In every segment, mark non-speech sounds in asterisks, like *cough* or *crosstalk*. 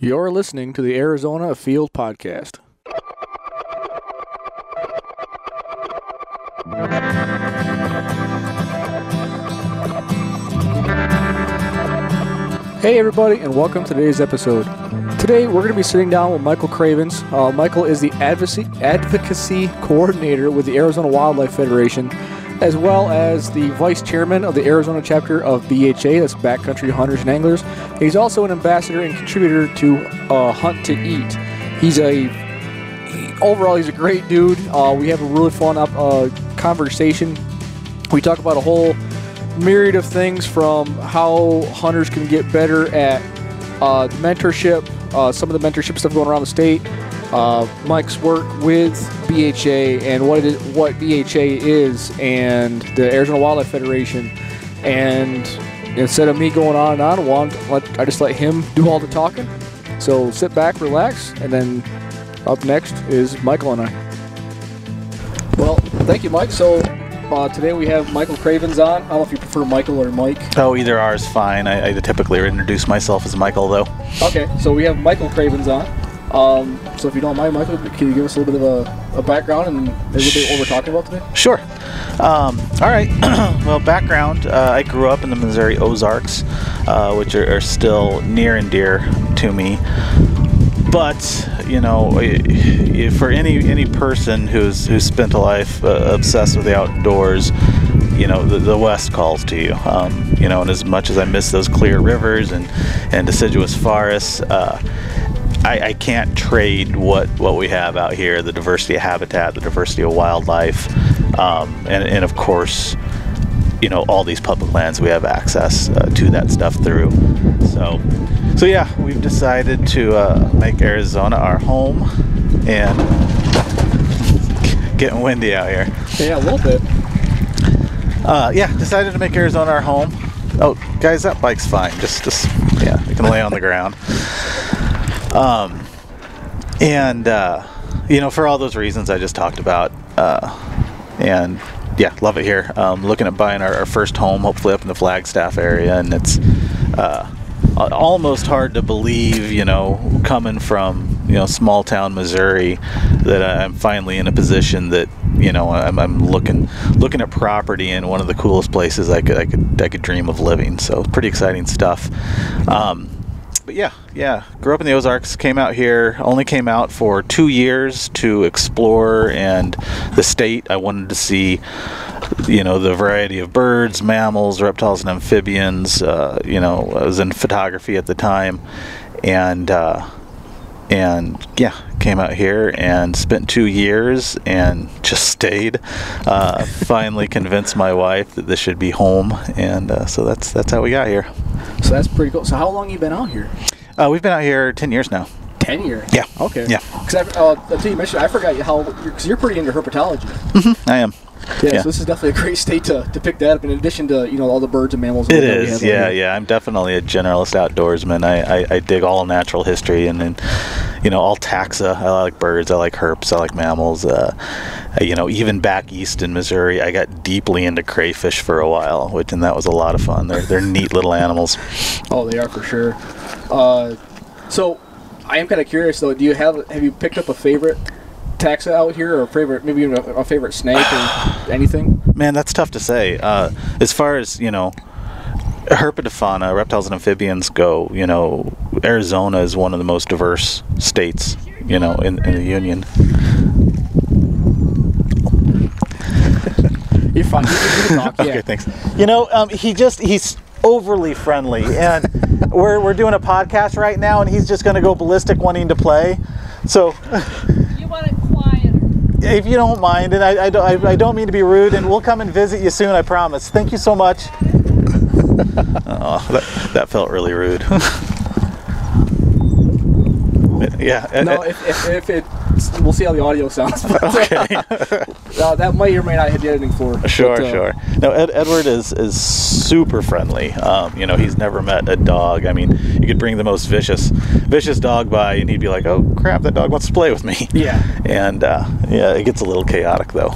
You're listening to the Arizona Field Podcast. Hey, everybody, and welcome to today's episode. Today, we're going to be sitting down with Michael Cravens. Uh, Michael is the advocacy, advocacy coordinator with the Arizona Wildlife Federation, as well as the vice chairman of the Arizona chapter of BHA, that's Backcountry Hunters and Anglers. He's also an ambassador and contributor to uh, Hunt to Eat. He's a he- overall, he's a great dude. Uh, we have a really fun up, uh, conversation. We talk about a whole myriad of things from how hunters can get better at uh, mentorship, uh, some of the mentorship stuff going around the state, uh, Mike's work with BHA and what it is, what BHA is, and the Arizona Wildlife Federation. And instead of me going on and on, well, I'm- let, I just let him do all the talking. So sit back, relax, and then up next is Michael and I. Well, thank you, Mike. So uh, today we have Michael Cravens on. I don't know if you prefer Michael or Mike. Oh, either are is fine. I, I typically introduce myself as Michael, though. Okay, so we have Michael Cravens on. Um, so if you don't mind, Michael, can you give us a little bit of a, a background and a little bit what we're talking about today? Sure. Um, all right. *clears throat* well, background uh, I grew up in the Missouri Ozarks, uh, which are, are still near and dear to me. But you know, for any any person who's who's spent a life uh, obsessed with the outdoors, you know, the, the West calls to you. Um, you know, and as much as I miss those clear rivers and and deciduous forests. Uh, I, I can't trade what, what we have out here the diversity of habitat, the diversity of wildlife, um, and, and of course, you know, all these public lands we have access uh, to that stuff through. So, so yeah, we've decided to uh, make Arizona our home and getting windy out here. Yeah, a little bit. Uh, yeah, decided to make Arizona our home. Oh, guys, that bike's fine. Just, just yeah, you can lay on the ground. Um, and uh, you know, for all those reasons I just talked about, uh, and yeah, love it here. Um, looking at buying our, our first home, hopefully up in the Flagstaff area, and it's uh, almost hard to believe, you know, coming from you know small town Missouri, that I'm finally in a position that you know I'm, I'm looking looking at property in one of the coolest places I could I could I could dream of living. So pretty exciting stuff. Um, but yeah, yeah, grew up in the Ozarks, came out here, only came out for two years to explore and the state. I wanted to see, you know, the variety of birds, mammals, reptiles, and amphibians. Uh, you know, I was in photography at the time, and uh, and yeah, came out here and spent two years and just stayed. Uh, finally convinced my wife that this should be home, and uh, so that's that's how we got here. So that's pretty cool. So how long you been out here? Uh, we've been out here ten years now. Ten years. Yeah. Okay. Yeah. Because uh, until you mentioned, I forgot how because you're pretty into herpetology. I am. Yeah, Yeah. So this is definitely a great state to, to pick that up. In addition to you know all the birds and mammals. It that we have yeah, yeah. I'm definitely a generalist outdoorsman. I, I, I dig all natural history and, and you know all taxa. I like birds. I like herps. I like mammals. Uh, uh, you know, even back east in Missouri, I got deeply into crayfish for a while, which and that was a lot of fun. They're they're neat little animals. Oh, they are for sure. Uh, so I am kind of curious though. Do you have have you picked up a favorite taxa out here, or a favorite maybe even a, a favorite snake or *sighs* anything? Man, that's tough to say. Uh, as far as you know, herpetofauna, reptiles and amphibians go, you know, Arizona is one of the most diverse states, you know, in, in the union. You're fine. You, talk. *laughs* Yeah. Okay, thanks. You know, um, he just he's overly friendly, and we're we're doing a podcast right now, and he's just going to go ballistic wanting to play. So, You want it quieter. If you don't mind, and I, I, don't, I, I don't mean to be rude, and we'll come and visit you soon, I promise. Thank you so much. *laughs* oh, that, that felt really rude. *laughs* yeah. No, uh, if, if, if it, we'll see how the audio sounds. But, *laughs* okay. uh, that might or may not hit the editing floor. Sure, but, uh, sure. No, Ed, Edward is is super friendly. Um, you know, he's never met a dog. I mean, you could bring the most vicious vicious dog by, and he'd be like, "Oh crap, that dog wants to play with me." Yeah. And uh, yeah, it gets a little chaotic though.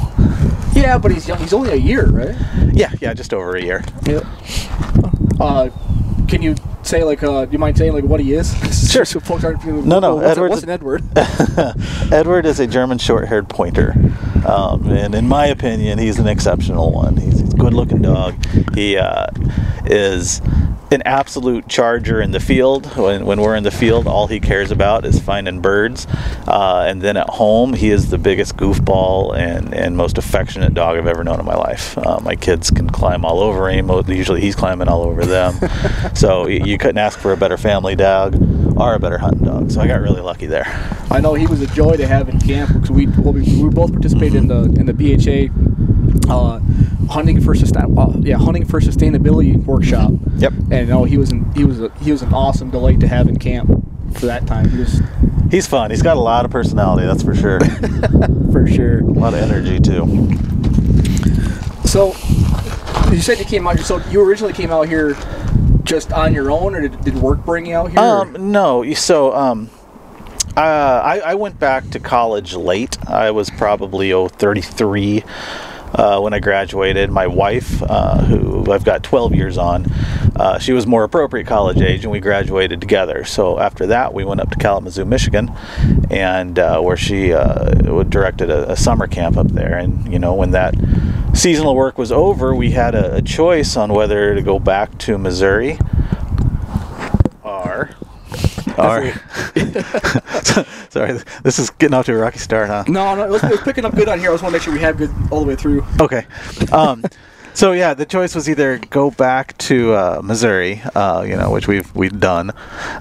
Yeah, but he's young. He's only a year, right? Yeah, yeah, just over a year. Yeah. Uh, can you say like, uh, do you mind saying like what he is? *laughs* Sure. so folks aren't. No, no, What's, Edward's what's an Edward? *laughs* Edward is a German short-haired pointer, um, and in my opinion, he's an exceptional one. He's a good-looking dog. He uh, is an absolute charger in the field. When, when we're in the field, all he cares about is finding birds. Uh, and then at home, he is the biggest goofball and, and most affectionate dog I've ever known in my life. Uh, my kids can climb all over him. Usually, he's climbing all over them. *laughs* so y- you couldn't ask for a better family dog or a better hunting dog. So I got really lucky there. I know he was a joy to have in camp because we we, we both participated in the in the BHA uh, hunting for sustain uh, yeah hunting for sustainability workshop. Yep. And no, he was an, he was a, he was an awesome delight to have in camp for that time. He was He's fun. He's got a lot of personality, that's for sure. *laughs* for sure. a lot of energy too. So you said you came out here. So you originally came out here just on your own, or did, did work bring you out here? Um, no. So, um, uh, I, I went back to college late. I was probably oh 33 uh, when I graduated. My wife, uh, who I've got 12 years on, uh, she was more appropriate college age, and we graduated together. So after that, we went up to Kalamazoo, Michigan, and uh, where she uh, directed a, a summer camp up there. And you know, when that seasonal work was over, we had a, a choice on whether to go back to Missouri or *laughs* sorry, this is getting off to a rocky start, huh? no, no, it was, it was picking up good on here. I just want to make sure we have good all the way through. Okay. Um, so yeah, the choice was either go back to uh, Missouri, uh, you know, which we've we've done,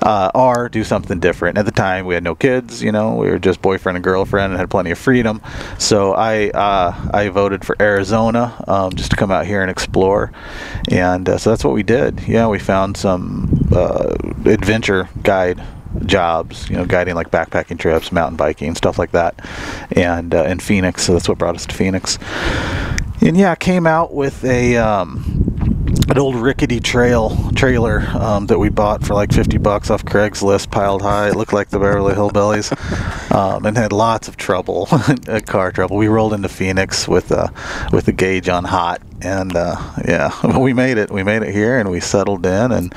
uh, or do something different. At the time, we had no kids, you know, we were just boyfriend and girlfriend and had plenty of freedom. So I uh, I voted for Arizona um, just to come out here and explore, and uh, so that's what we did. Yeah, we found some uh, adventure guide jobs, you know, guiding like backpacking trips, mountain biking, stuff like that, and uh, in Phoenix. So that's what brought us to Phoenix. And yeah, I came out with a um, an old rickety trail trailer um, that we bought for like 50 bucks off Craigslist, piled high. It looked like the Beverly Hillbillies, *laughs* um, and had lots of trouble, *laughs* uh, car trouble. We rolled into Phoenix with uh, with the gauge on hot, and uh, yeah, *laughs* we made it. We made it here, and we settled in, and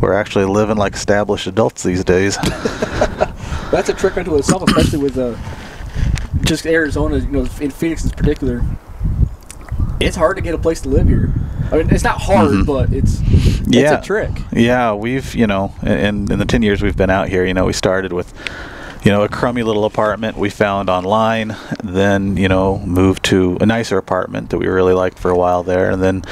we're actually living like established adults these days. That's a trick unto itself, especially with uh, just Arizona. You know, in Phoenix in particular, it's hard to get a place to live here. I mean, it's not hard, Mhm. but it's Yeah. it's a trick. Yeah, we've you know, in in the ten years we've been out here, you know, we started with you know a crummy little apartment we found online, then you know moved to a nicer apartment that we really liked for a while there, and then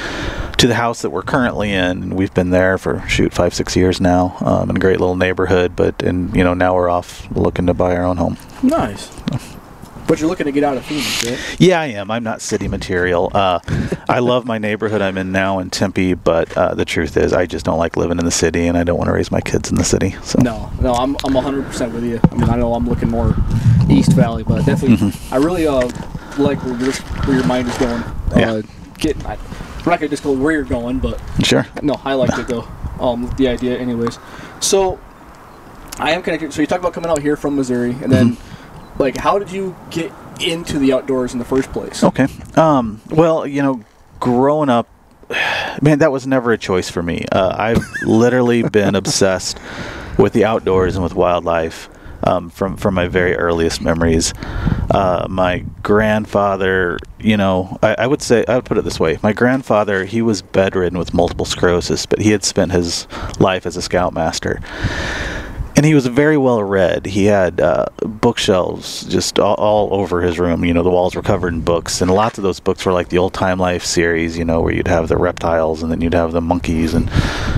to the house that we're currently in. We've been there for shoot five six years now, um, in a great little neighborhood. But and you know now we're off looking to buy our own home. Nice. But you're looking to get out of Phoenix, right? Yeah, I am. I'm not city material. Uh, I love my neighborhood I'm in now in Tempe, but uh, the truth is, I just don't like living in the city, and I don't want to raise my kids in the city. So No, no, I'm I'm 100% with you. I mean, I know I'm looking more East Valley, but definitely, Mm-hmm. I really uh like where your where your mind is going. Uh, Yeah. Get, I, we're not gonna just go where you're going, but sure. no, I like it though. Um, the idea, anyways. So, I am connected. So you talk about coming out here from Missouri, and then, Mm-hmm. Like, how did you get into the outdoors in the first place? Okay. Um, well, you know, growing up, *sighs* man, that was never a choice for me. Uh, I've *laughs* literally been obsessed with the outdoors and with wildlife um, from from my very earliest memories. Uh, my grandfather, you know, I, I would say I would put it this way: my grandfather, he was bedridden with multiple sclerosis, but he had spent his life as a scoutmaster and he was very well read. He had uh, bookshelves just all, all over his room. You know, the walls were covered in books, and lots of those books were like the old Time Life series. You know, where you'd have the reptiles, and then you'd have the monkeys, and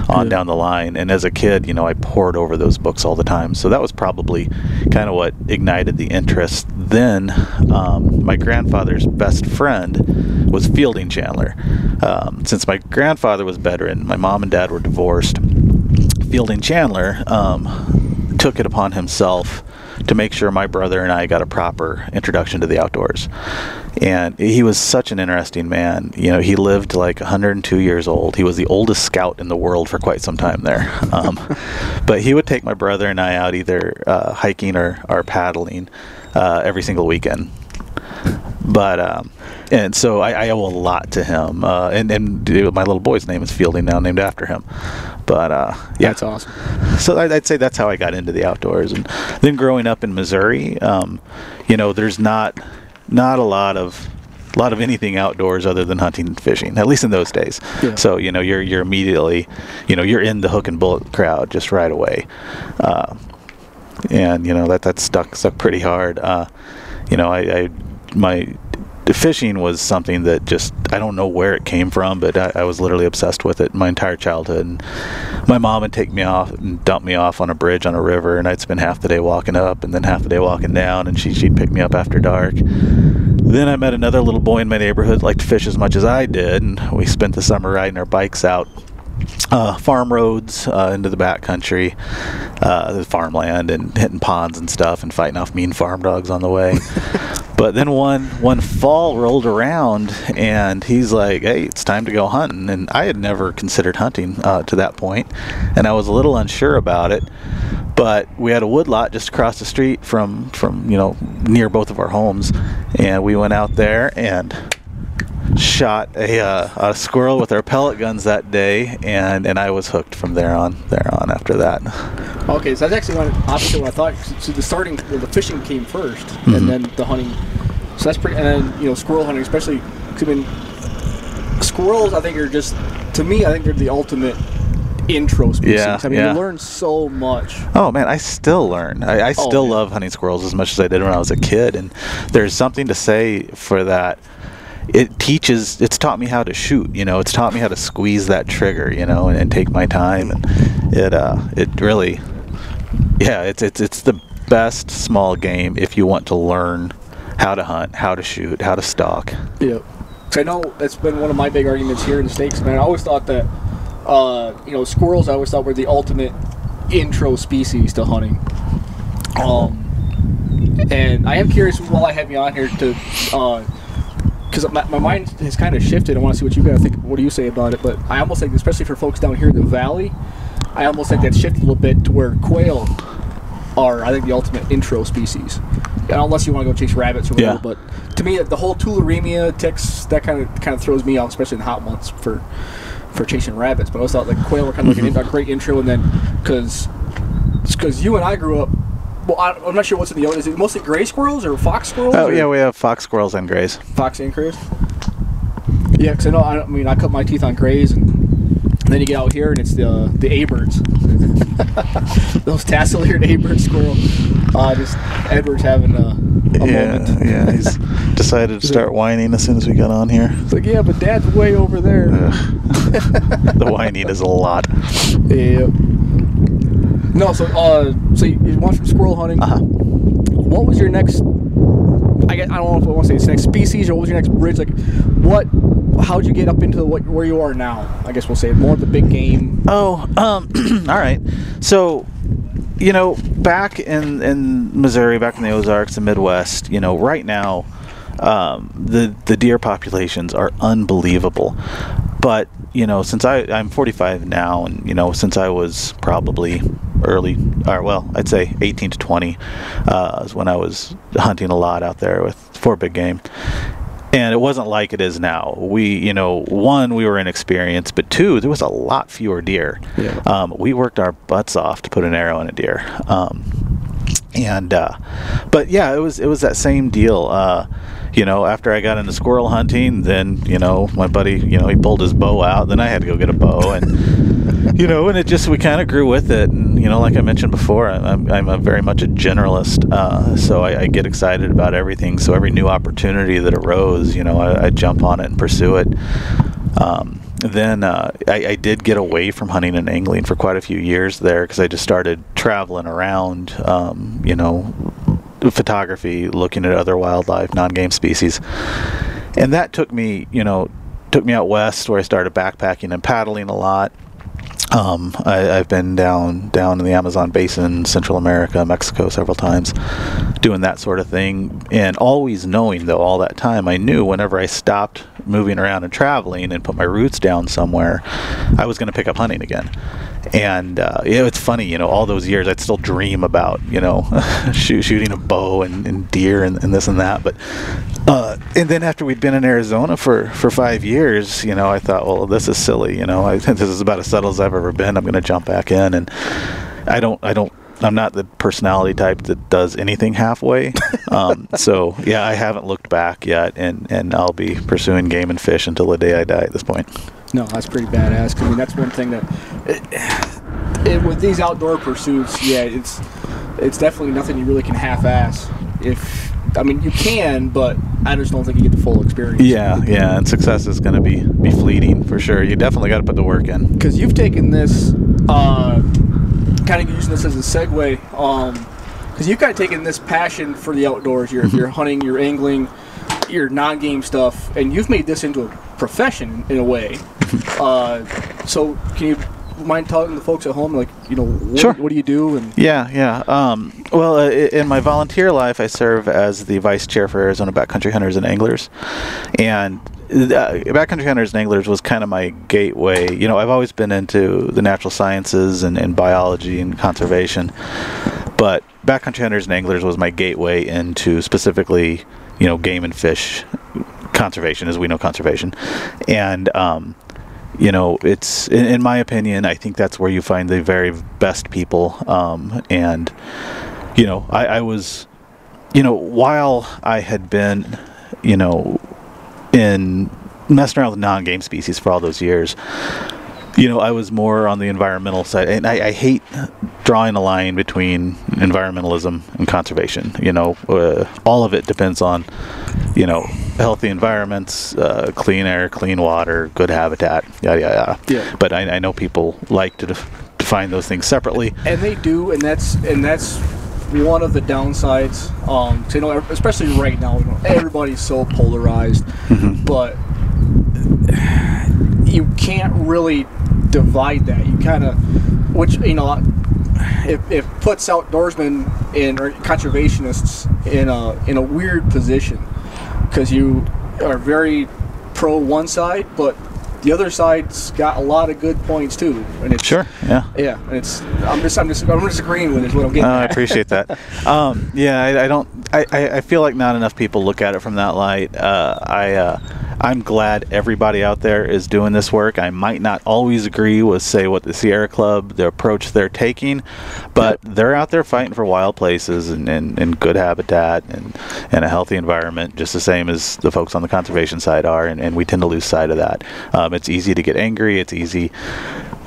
on Yeah. down the line. And as a kid, you know, I pored over those books all the time. So that was probably kind of what ignited the interest. Then, um, my grandfather's best friend was Fielding Chandler. Um, since my grandfather was bedridden, my mom and dad were divorced. Fielding Chandler um, took it upon himself to make sure my brother and I got a proper introduction to the outdoors. And he was such an interesting man. You know, he lived like 102 years old. He was the oldest scout in the world for quite some time there. *laughs* Um, but he would take my brother and I out either uh, hiking or, or paddling uh, every single weekend. But um, and so I, I owe a lot to him. Uh, and and my little boy's name is Fielding now, named after him. But uh, yeah, That's awesome. so I'd, I'd say that's how I got into the outdoors. And then growing up in Missouri, um, you know, there's not not a lot of a lot of anything outdoors other than hunting and fishing. At least in those days. Yeah. So you know, you're you're immediately, you know, you're in the hook and bullet crowd just right away. Uh, and you know that that stuck stuck pretty hard. Uh, you know, I, I my fishing was something that just I don't know where it came from, but I, I was literally obsessed with it my entire childhood. And my mom would take me off and dump me off on a bridge on a river, and I'd spend half the day walking up and then half the day walking down, and she, she'd pick me up after dark. Then I met another little boy in my neighborhood liked to fish as much as I did, and we spent the summer riding our bikes out uh, farm roads uh, into the back country, uh, the farmland, and hitting ponds and stuff, and fighting off mean farm dogs on the way. *laughs* but then one one fall rolled around, and he's like, "Hey, it's time to go hunting." And I had never considered hunting uh, to that point, and I was a little unsure about it. But we had a woodlot just across the street from from you know near both of our homes, and we went out there and shot a, uh, a squirrel with our pellet guns that day, and, and I was hooked from there on. There on after that. Okay, so that's actually what, opposite what I thought. So the starting, well, the fishing came 1st Mm-hmm. and then the hunting. So that's pretty, and then you know squirrel hunting, especially. 'cause, I mean, squirrels. I think are just to me. I think they're the ultimate intro species. Yeah, I mean, yeah. you learn so much. Oh man, I still learn. I, I Oh, still love hunting squirrels as much as I did when I was a kid, and there's something to say for that. It teaches. It's taught me how to shoot. You know, it's taught me how to squeeze that trigger. You know, and, and take my time, and it uh, it really, yeah, it's it's it's the best small game if you want to learn how to hunt, how to shoot, how to stalk. Yeah. Because I know that's been one of my big arguments here in the States, man. I always thought that, uh, you know, squirrels I always thought were the ultimate intro species to hunting. Um, and I am curious while I have you on here to, because my, my mind has kind of shifted. I want to see what you guys think. What do you say about it? But I almost think, especially for folks down here in the valley, I almost think that shifted a little bit to where quail are, I think, the ultimate intro species. Unless you want to go chase rabbits or whatever, Yeah. but to me, the whole tularemia ticks that kind of kind of throws me off, especially in the hot months for for chasing rabbits. But I always thought like quail were kind of like an, mm-hmm. a great intro, and then because because you and I grew up. Well, I, I'm not sure what's in the other. Is it mostly gray squirrels or fox squirrels? Oh or yeah, we have fox squirrels and grays. fox and grays. Yeah, because I know. I, mean, I cut my teeth on grays, and, and then you get out here, and it's the the Aberts. *laughs* Those tassel-eared Abert squirrel. Uh, just Edward's having a, a yeah, moment. yeah. He's *laughs* decided to start whining as soon as we got on here. It's like, yeah, but Dad's way over there. *laughs* the whining is a lot. Yeah. No, so uh, so you, you went from squirrel hunting. Uh-huh. What was your next? I guess I don't know if I want to say it's next species or what was your next bridge? Like, what? How'd you get up into what where you are now? I guess we'll say more of the big game. Oh, um, *clears throat* all right. So, you know, back in in Missouri, back in the Ozarks the Midwest, you know, right now, um, the the deer populations are unbelievable. But you know, since I I'm 45 now, and you know, since I was probably early, or well, I'd say 18 to 20, uh, is when I was hunting a lot out there with for big game and it wasn't like it is now. We, you know, one, we were inexperienced, but two, there was a lot fewer deer. Yeah. Um, we worked our butts off to put an arrow in a deer. Um, and uh, but yeah, it was it was that same deal. Uh, you know, after I got into squirrel hunting, then you know my buddy, you know, he pulled his bow out. Then I had to go get a bow, and *laughs* you know, and it just we kind of grew with it. And you know, like I mentioned before, I'm I'm, a very much a generalist, uh, so I, I get excited about everything. So every new opportunity that arose, you know, I, I jump on it and pursue it. Um, then uh, I, I did get away from hunting and angling for quite a few years there because I just started traveling around, um, you know, photography, looking at other wildlife, non-game species, and that took me, you know, took me out west where I started backpacking and paddling a lot. Um, I, I've been down down in the Amazon basin, Central America, Mexico several times, doing that sort of thing, and always knowing though all that time I knew whenever I stopped moving around and traveling and put my roots down somewhere, I was going to pick up hunting again. And uh, yeah, it's funny, you know, all those years I'd still dream about, you know, *laughs* shoot, shooting a bow and, and deer and, and, this and that. But uh, and then after we'd been in Arizona for for five years, you know, I thought, well, this is silly, you know, I *laughs* this is about as settled as I've ever been. I'm going to jump back in, and I don't, I don't I'm not the personality type that does anything halfway. *laughs* Um, so yeah, I haven't looked back yet, and and I'll be pursuing game and fish until the day I die. At this point. No, that's pretty badass. I mean, that's one thing that it, it, with these outdoor pursuits, yeah, it's it's definitely nothing you really can half-ass. If I mean, you can, but I just don't think you get the full experience. Yeah, yeah, and success is going to be be fleeting for sure. You definitely got to put the work in. Because you've taken this. Uh, kind of using this as a segue, um, because you've kind of taken this passion for the outdoors. You're, mm-hmm. you're hunting, you're angling, your non-game stuff, and you've made this into a profession in a way. *laughs* Uh, so, can you mind telling the folks at home, like, you know, what, sure. what do you do? And yeah, yeah. Um, well, uh, in my volunteer life, I serve as the vice chair for Arizona Backcountry Hunters and Anglers, and uh, backcountry hunters and anglers was kind of my gateway. You know, I've always been into the natural sciences and, and biology and conservation, but backcountry hunters and anglers was my gateway into specifically, you know, game and fish conservation, as we know conservation, and um, you know, it's in, in, my opinion, I think that's where you find the very best people, um, and you know, I, I was, you know, while I had been, you know in messing around with non-game species for all those years, you know, I was more on the environmental side, and I, I hate drawing a line between environmentalism and conservation. You know, uh, all of it depends on, you know, healthy environments, uh, clean air, clean water, good habitat, yada yada. Yeah. But I, I know people like to def- define those things separately, and they do, and that's and that's one of the downsides. Um, you know, especially right now, everybody's so polarized, mm-hmm. but you can't really divide that. You kind of, which you know, it, it puts outdoorsmen and conservationists in a in a weird position because you are very pro one side, but the other side's got a lot of good points too. And it's sure, yeah, yeah. And it's I'm just I'm just I'm just agreeing with is what I'm getting. Uh, I appreciate that. *laughs* um, yeah, I, I don't. I, I feel like not enough people look at it from that light. Uh, I. Uh, I'm glad everybody out there is doing this work. I might not always agree with, say, what the Sierra Club, the approach they're taking, but yep. they're out there fighting for wild places and, and, and, good habitat and, and a healthy environment, just the same as the folks on the conservation side are, and, and we tend to lose sight of that. Um, it's easy to get angry. It's easy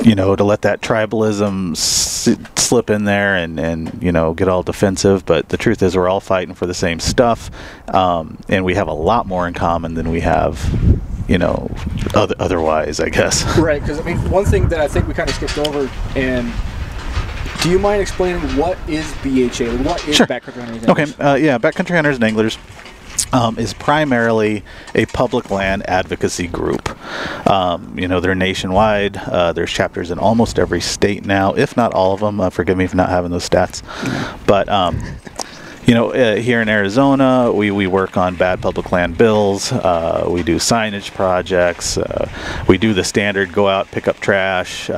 you know, to let that tribalism s- slip in there and, and, you know, get all defensive. But the truth is, we're all fighting for the same stuff. Um, and we have a lot more in common than we have, you know, other, otherwise, I guess. *laughs* Right. Because, I mean, one thing that I think we kind of skipped over, and do you mind explaining what is BHA? What is sure. Backcountry Hunters? Okay. Uh, yeah, Backcountry Hunters and Anglers um, is primarily a public land advocacy group. Um, you know, they're nationwide. Uh, there's chapters in almost every state now, if not all of them. Uh, forgive me for not having those stats. But, um, you know, uh, here in Arizona, we, we work on bad public land bills. Uh, we do signage projects. Uh, we do the standard go out, pick up trash.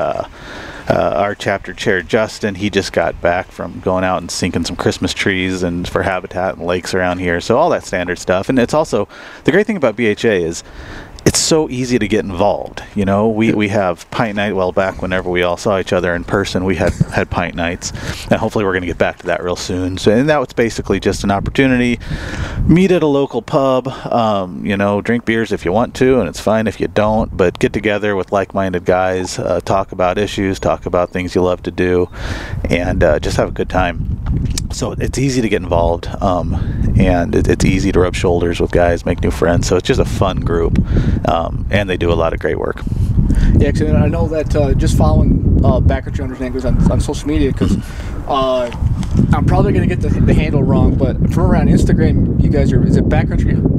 Uh, our chapter chair Justin, he just got back from going out and sinking some Christmas trees and for habitat and lakes around here. So all that standard stuff. And it's also the great thing about BHA is it's so easy to get involved. You know, we, we have pint night. Well, back whenever we all saw each other in person, we had had pint nights, and hopefully we're going to get back to that real soon. So, and that was basically just an opportunity, meet at a local pub. Um, you know, drink beers if you want to, and it's fine if you don't. But get together with like-minded guys, uh, talk about issues, talk about things you love to do, and uh, just have a good time. So it's easy to get involved, um, and it, it's easy to rub shoulders with guys, make new friends. So it's just a fun group um, and they do a lot of great work. Yeah, cause I know that uh, just following uh, Backcountry Anglers on, on social media because uh, I'm probably going to get the, the, handle wrong, but from around Instagram, you guys are is it Backcountry?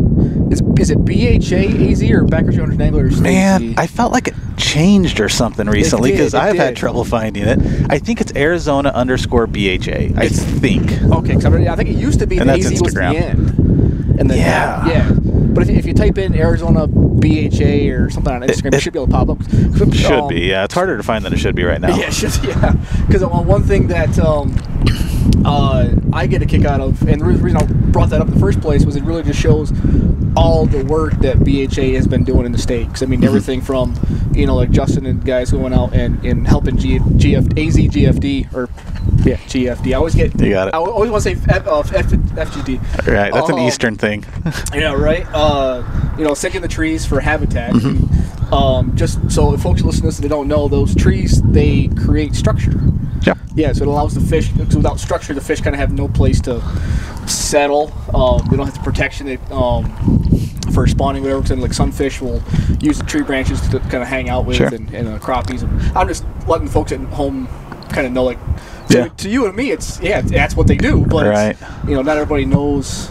Is, is it BHA AZ or Backcountry Anglers? Man, I felt like it changed or something recently because I've did. had trouble finding it. I think it's Arizona underscore BHA. I it's, think. Okay, I, I, think it used to be and the AZ Instagram. the end. And then yeah, yeah. But if, if you type in Arizona BHA or something on Instagram, it, it should be able to pop up. Should Um, be, yeah. It's harder to find than it should be right now. *laughs* Yeah, just, yeah. Because one thing that um, uh, I get a kick out of, and the reason I brought that up in the first place was it really just shows all the work that BHA has been doing in the state. 'Cause, I mean, everything from you know like Justin and guys going out and, and helping G, GF, AZGFD or yeah GFD. I always get You got it. I always want to say F, uh, F, FGD. Right, that's an Um, Eastern thing. *laughs* Yeah, right. Uh, you know, sinking the trees for habitat. Mm-hmm. Um, just so if folks listen to this, and they don't know those trees. They create structure. yeah. Yeah, so it allows the fish. Because without structure, the fish kind of have no place to settle. Um, they don't have the protection they, um, for spawning, whatever. Because like sunfish will use the tree branches to kind of hang out with, Sure. and, and uh, crappies. And I'm just letting folks at home kind of know, like, to, Yeah. to you and me, it's yeah, that's what they do. But it's- Right. you know, not everybody knows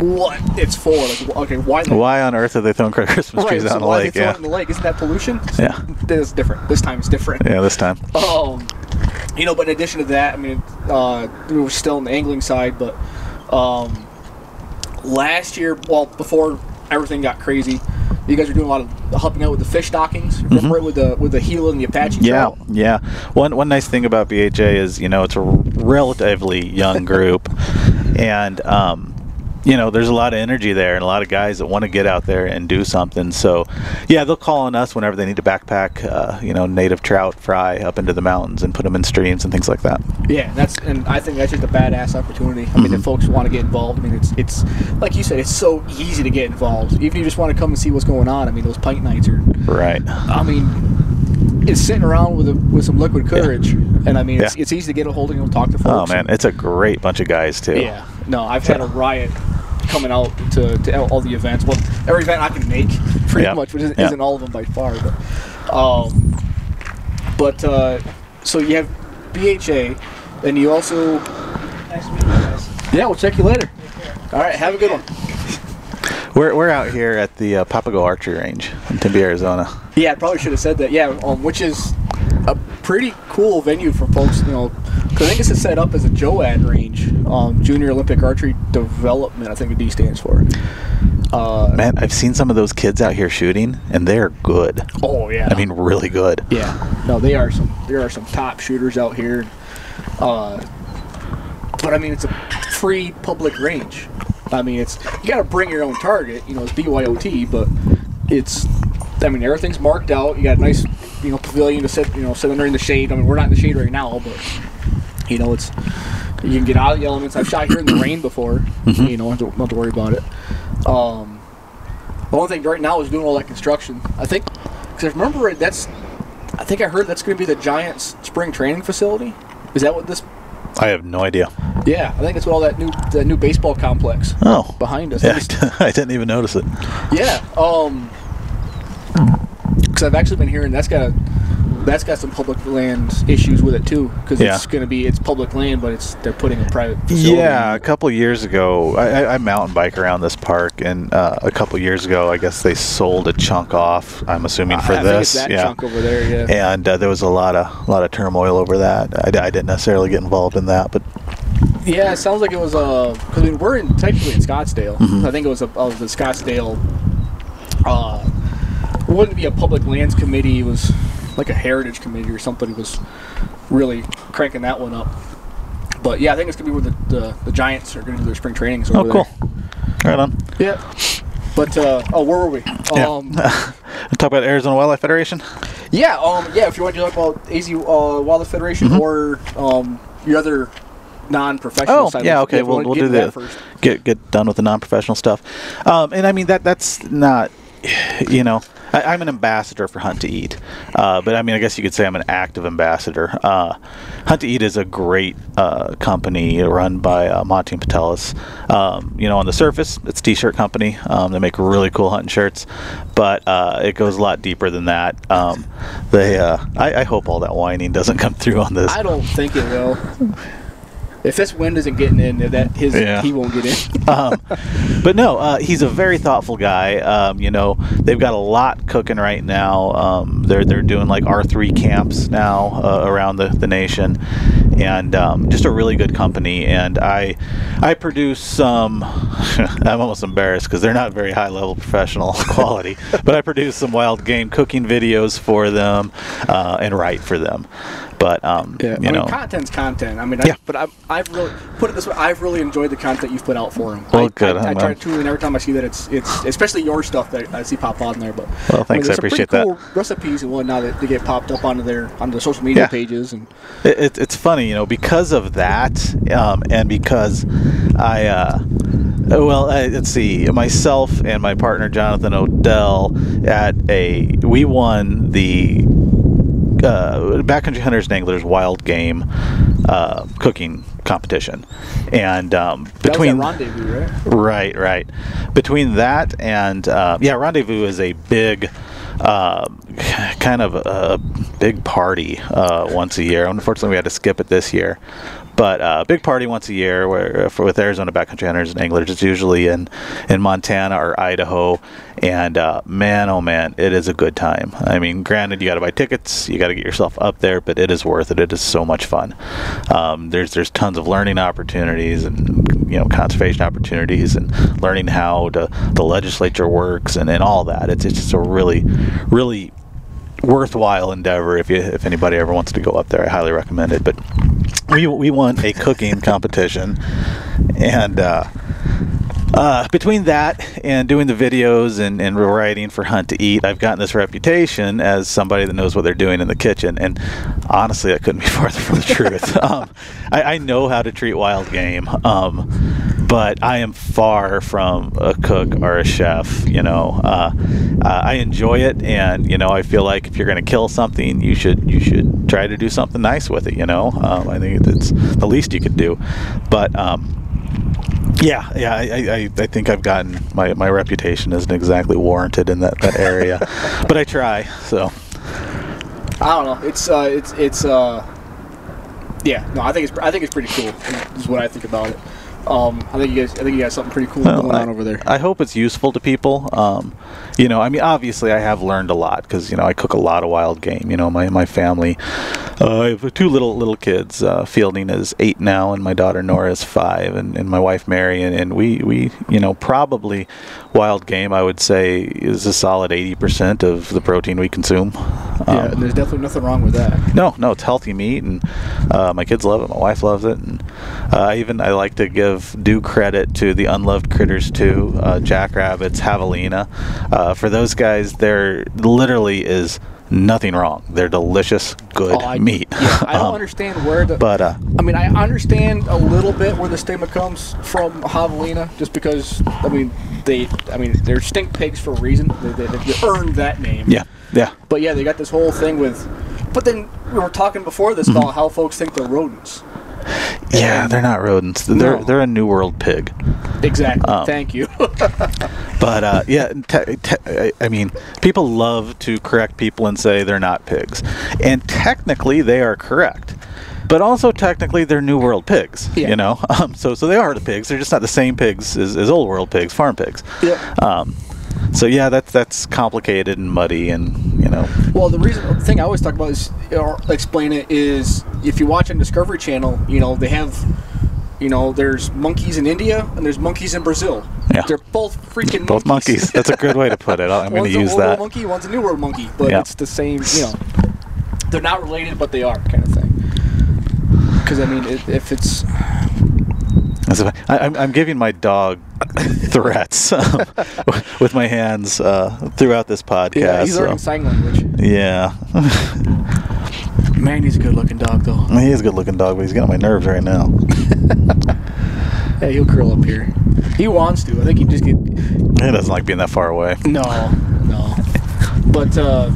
what it's for. Like, okay, why? Why on earth are they throwing *laughs* Christmas Right, trees so out in the lake? Yeah. in the lake? Isn't that pollution? Yeah. This is different. This time it's different. Yeah, this time. Um, you know, but in addition to that, I mean, uh, we were still on the angling side, but um, last year, well, before everything got crazy, you guys were doing a lot of helping out with the fish stockings. Remember it with the with the Gila and the Apache Mm-hmm. Yeah, trout? yeah. One one nice thing about BHA is you know it's a relatively young *laughs* group, and um, you know there's a lot of energy there and a lot of guys that want to get out there and do something. So yeah, they'll call on us whenever they need to backpack uh, you know native trout fry up into the mountains and put them in streams and things like that. Yeah, that's and I think that's just a badass opportunity. I mean, if folks want to get involved, I mean, it's it's like you said, it's so easy to get involved. Even if you just want to come and see what's going on, I mean, those pint nights are Right. I mean, it's sitting around with a, with some liquid courage, and I mean, it's, Yeah. it's easy to get a hold of and talk to folks. Oh man, it's a great bunch of guys too. yeah. No, I've had a riot coming out to, to all the events. Well, every event I can make, pretty Yeah. much, which isn't, Yeah. isn't all of them by far. But, um, but uh, so you have BHA, and you also. Nice to meet you guys. Yeah, we'll check you later. All right, have a good one. We're, we're out here at the uh, Papago Archery Range in Tempe, Arizona. Yeah, I probably should have said that. Yeah, um, which is a pretty cool venue for folks, you know, because I think it's set up as a JOAD range, um, Junior Olympic Archery Development. I think the D stands for. Uh, Man, I've seen some of those kids out here shooting, and they're good. oh yeah. I mean, really good. yeah. No, they are some. There are some top shooters out here. Uh, but I mean, it's a free public range. I mean, it's you got to bring your own target. You know, it's BYOT, but it's. I mean, everything's marked out. You got a nice, you know, pavilion to sit. You know, sit under in the shade. I mean, we're not in the shade right now, but you know, it's you can get out of the elements. I've shot here in the *coughs* rain before. You know, don't, don't have to worry about it. Um, the only thing right now is doing all that construction. I think, because I remember right, that's. I think I heard that's going to be the Giants spring training facility. Is that what this? I have no idea. Yeah, I think it's what all that new that new baseball complex Oh, behind us. yeah, *laughs* I didn't even notice it. Yeah. Um. Because I've actually been hearing that's got a that's got some public land issues with it too. Because Yeah. it's going to be it's public land, but it's they're putting a private facility. Yeah, a couple years ago, I, I, I mountain bike around this park, and uh, a couple years ago, I guess they sold a chunk off. I'm assuming for I, I this, think it's that yeah. chunk over there. Yeah. And uh, there was a lot of a lot of turmoil over that. I didn't necessarily get involved in that, but Yeah, it sounds like it was uh because I mean, we're in technically in Scottsdale. Mm-hmm. I think it was a of the Scottsdale. Uh, it wouldn't be a public lands committee. It was like a heritage committee or somebody was really cranking that one up. But yeah, I think it's gonna be where the the, the Giants are gonna do their spring trainings. oh, cool. Right on. Yeah. But uh, oh, where were we? Yeah. Um, *laughs* Talk about Arizona Wildlife Federation. yeah. Um, yeah. If you want to talk about AZ uh, Wildlife Federation or um, your other non-professional Mm-hmm. Oh, side. yeah, okay. We'll, we'll do that first. get get done with the non-professional stuff. Um, and I mean that that's not, *sighs* you know, I, I'm an ambassador for Hunt to Eat, uh, but I mean I guess you could say I'm an active ambassador. Uh, Hunt to Eat is a great uh, company run by uh, Monty and Patelis. Um, you know, on the surface, it's a t-shirt company. Um, they make really cool hunting shirts, but uh, it goes a lot deeper than that. Um, they, uh, I, I hope all that whining doesn't come through on this. I don't think it will. If this wind isn't getting in, that his Yeah. he won't get in. *laughs* um, but no, uh, he's a very thoughtful guy. Um, you know, they've got a lot cooking right now. Um, they're they're doing like R three camps now uh, around the, the nation, and um, just a really good company. And I I produce some. *laughs* I'm almost embarrassed because they're not very high level professional *laughs* quality, but I produce some wild game cooking videos for them uh, and write for them. But um, Yeah, you I know, mean, content's content. I mean, Yeah. I, but I've, I've really put it this way. I've really enjoyed the content you've put out for him. Well, I, good, I, I try to, and every time I see that, it's it's especially your stuff that I see pop on there. But Well, thanks, I there's some appreciate pretty that. cool recipes and whatnot that they get popped up onto their onto the social media Yeah. pages and It, it, it's funny, you know, because of that, um, and because I, uh, well, I, let's see, myself and my partner Jonathan Odell at a, we won the uh, Backcountry Hunters and Anglers Wild Game uh, cooking competition, and um, between rendezvous, right? Right, right. Between that and uh, yeah, Rendezvous is a big, uh, kind of a big party uh, once a year. Unfortunately, we had to skip it this year. But uh, big party once a year where for, with Arizona backcountry hunters and anglers. It's usually in in Montana or Idaho, and uh, man, oh man, it is a good time. I mean, granted, you got to buy tickets, you got to get yourself up there, but it is worth it. It is so much fun. Um, there's there's tons of learning opportunities and you know conservation opportunities and learning how to, the legislature works and, and all that. It's it's just a really really worthwhile endeavor if you if anybody ever wants to go up there. I highly recommend it. But we we won a cooking competition, and uh, uh, between that and doing the videos and, and writing for Hunt to Eat, I've gotten this reputation as somebody that knows what they're doing in the kitchen. And honestly, that couldn't be *laughs* farther from the truth. *laughs* Um, I, I know how to treat wild game, um, but I am far from a cook or a chef. You know, uh, uh, I enjoy it, and you know, I feel like if you're going to kill something, you should you should try to do something nice with it. You know, um, I think it's the least you could do. But um, yeah, yeah, I, I, I- I think I've gotten my, my reputation isn't exactly warranted in that, that area, *laughs* but I try. So I don't know. It's uh, it's it's uh, yeah. No, I think it's I think it's pretty cool. Is what I think about it. Um, I think you guys I think you got something pretty cool Well, going I, on over there. I hope it's useful to people. Um, you know, I mean, obviously, I have learned a lot because you know I cook a lot of wild game. You know, my my family, uh, I have two little little kids. Uh, Fielding is eight now, and my daughter Nora is five, and, and my wife Mary, and, and we we you know probably wild game. I would say is a solid eighty percent of the protein we consume. yeah, Um, and there's definitely nothing wrong with that. no, no, it's healthy meat, and uh, my kids love it. My wife loves it, and uh, even I like to give due credit to the unloved critters too. Uh, jackrabbits, javelina. Uh, for those guys, there literally is nothing wrong. They're delicious, good Oh, I, meat. Yeah, I don't *laughs* Um, understand where the. But uh, I mean, I understand a little bit where the stigma comes from javelina, just because I mean they, I mean they're stink pigs for a reason. They, they, they earned that name. yeah, yeah, But yeah, they got this whole thing with. But then we were talking before this Mm-hmm. about how folks think they're rodents. Yeah. And- They're not rodents. They're No. they're a New World pig. Exactly. Um, Thank you. *laughs* But uh, yeah, te- te- I- I mean, people love to correct people and say they're not pigs, and technically they are correct. But also technically they're New World pigs, Yeah. you know. *laughs* Um, so so they are the pigs. They're just not the same pigs as, as Old World pigs, farm pigs. yeah. Um, so yeah, that's that's complicated and muddy, and you know. Well, the reason the thing I always talk about is or explain it is if you watch on Discovery Channel, you know they have, you know, there's monkeys in India and there's monkeys in Brazil. Yeah. They're both freaking Both monkeys. That's a good way to put it. I'm going one's to a use old world that. monkey, one's a new world monkey, but Yeah. it's the same. You know, they're not related, but they are kind of thing. Because I mean, if, if it's a- I, I'm, I'm giving my dog *laughs* threats um, with my hands uh, throughout this podcast. yeah, he's so- learning sign language. yeah. Man, he's a good-looking dog, though. He is a good looking dog, but he's getting on my nerves right now. *laughs* Yeah, he'll curl up here. He wants to. I think he just get He doesn't like being that far away. No, no. But uh,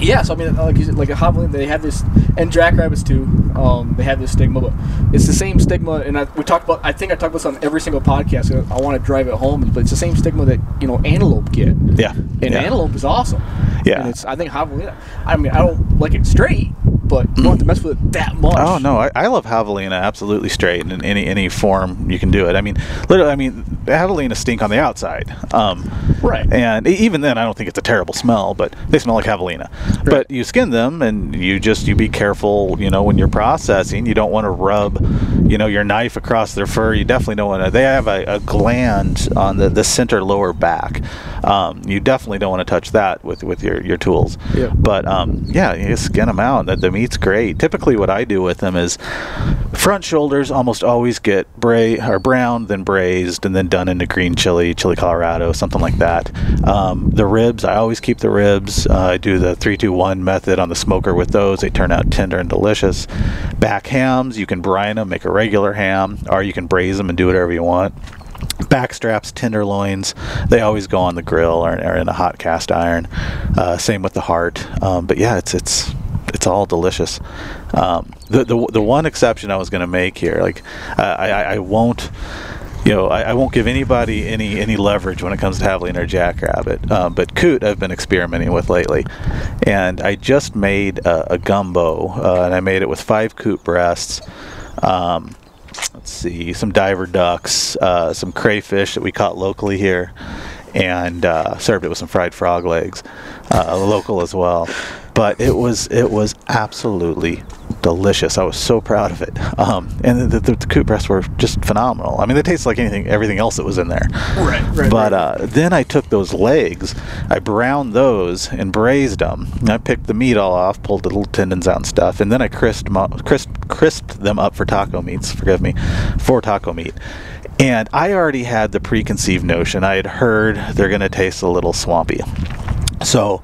yeah, so I mean, like you said, like a javelin, they have this, and jackrabbits too. Um, they have this stigma, but it's the same stigma. And I, we talked about. I think I talk about this on every single podcast. I, I want to drive it home, but it's the same stigma that you know antelope get. Yeah. And yeah. antelope is awesome. Yeah. And it's I think javelina. I mean, I don't like it straight, but you don't have to mess with it that much. Oh no, I, I love javelina absolutely straight and in any any form you can do it. I mean, literally, I mean, javelina stink on the outside. Um, Right. And even then, I don't think it's a terrible smell, but they smell like javelina. But you skin them, and you just you be careful. You know, when you're processing, you don't want to rub, you know, your knife across their fur. You definitely don't want to. They have a, a gland on the, the center lower back. Um, you definitely don't want to touch that with with your your tools. Yeah. But um, yeah, you skin them out. The meat's great. Typically, what I do with them is front shoulders almost always get bra- or browned, then braised, and then done into green chili, chili Colorado, something like that. Um, the ribs, I always keep the ribs. Uh, I do the three two one method on the smoker with those. They turn out tender and delicious. Back hams, you can brine them, make a regular ham, or you can braise them and do whatever you want back straps, tenderloins, they always go on the grill or, or in a hot cast iron. Uh, same with the heart. Um, but yeah, it's it's it's all delicious. Um, the, the the one exception I was going to make here, like I, I I won't. You know, I, I won't give anybody any any leverage when it comes to javelina or jackrabbit. Um, but coot, I've been experimenting with lately, and I just made a, a gumbo, uh, and I made it with five coot breasts. Um, let's see, some diver ducks, uh, some crayfish that we caught locally here, and uh, served it with some fried frog legs, uh, local as well. But it was it was absolutely delicious. I was so proud of it. Um, and the, the, the coot breasts were just phenomenal. I mean, they taste like anything, everything else that was in there. Right, right, But uh, then I took those legs, I browned those and braised them. And I picked the meat all off, pulled the little tendons out and stuff, and then I crisped them up, crisp, crisped them up for taco meats. Forgive me, for taco meat. And I already had the preconceived notion. I had heard they're going to taste a little swampy. So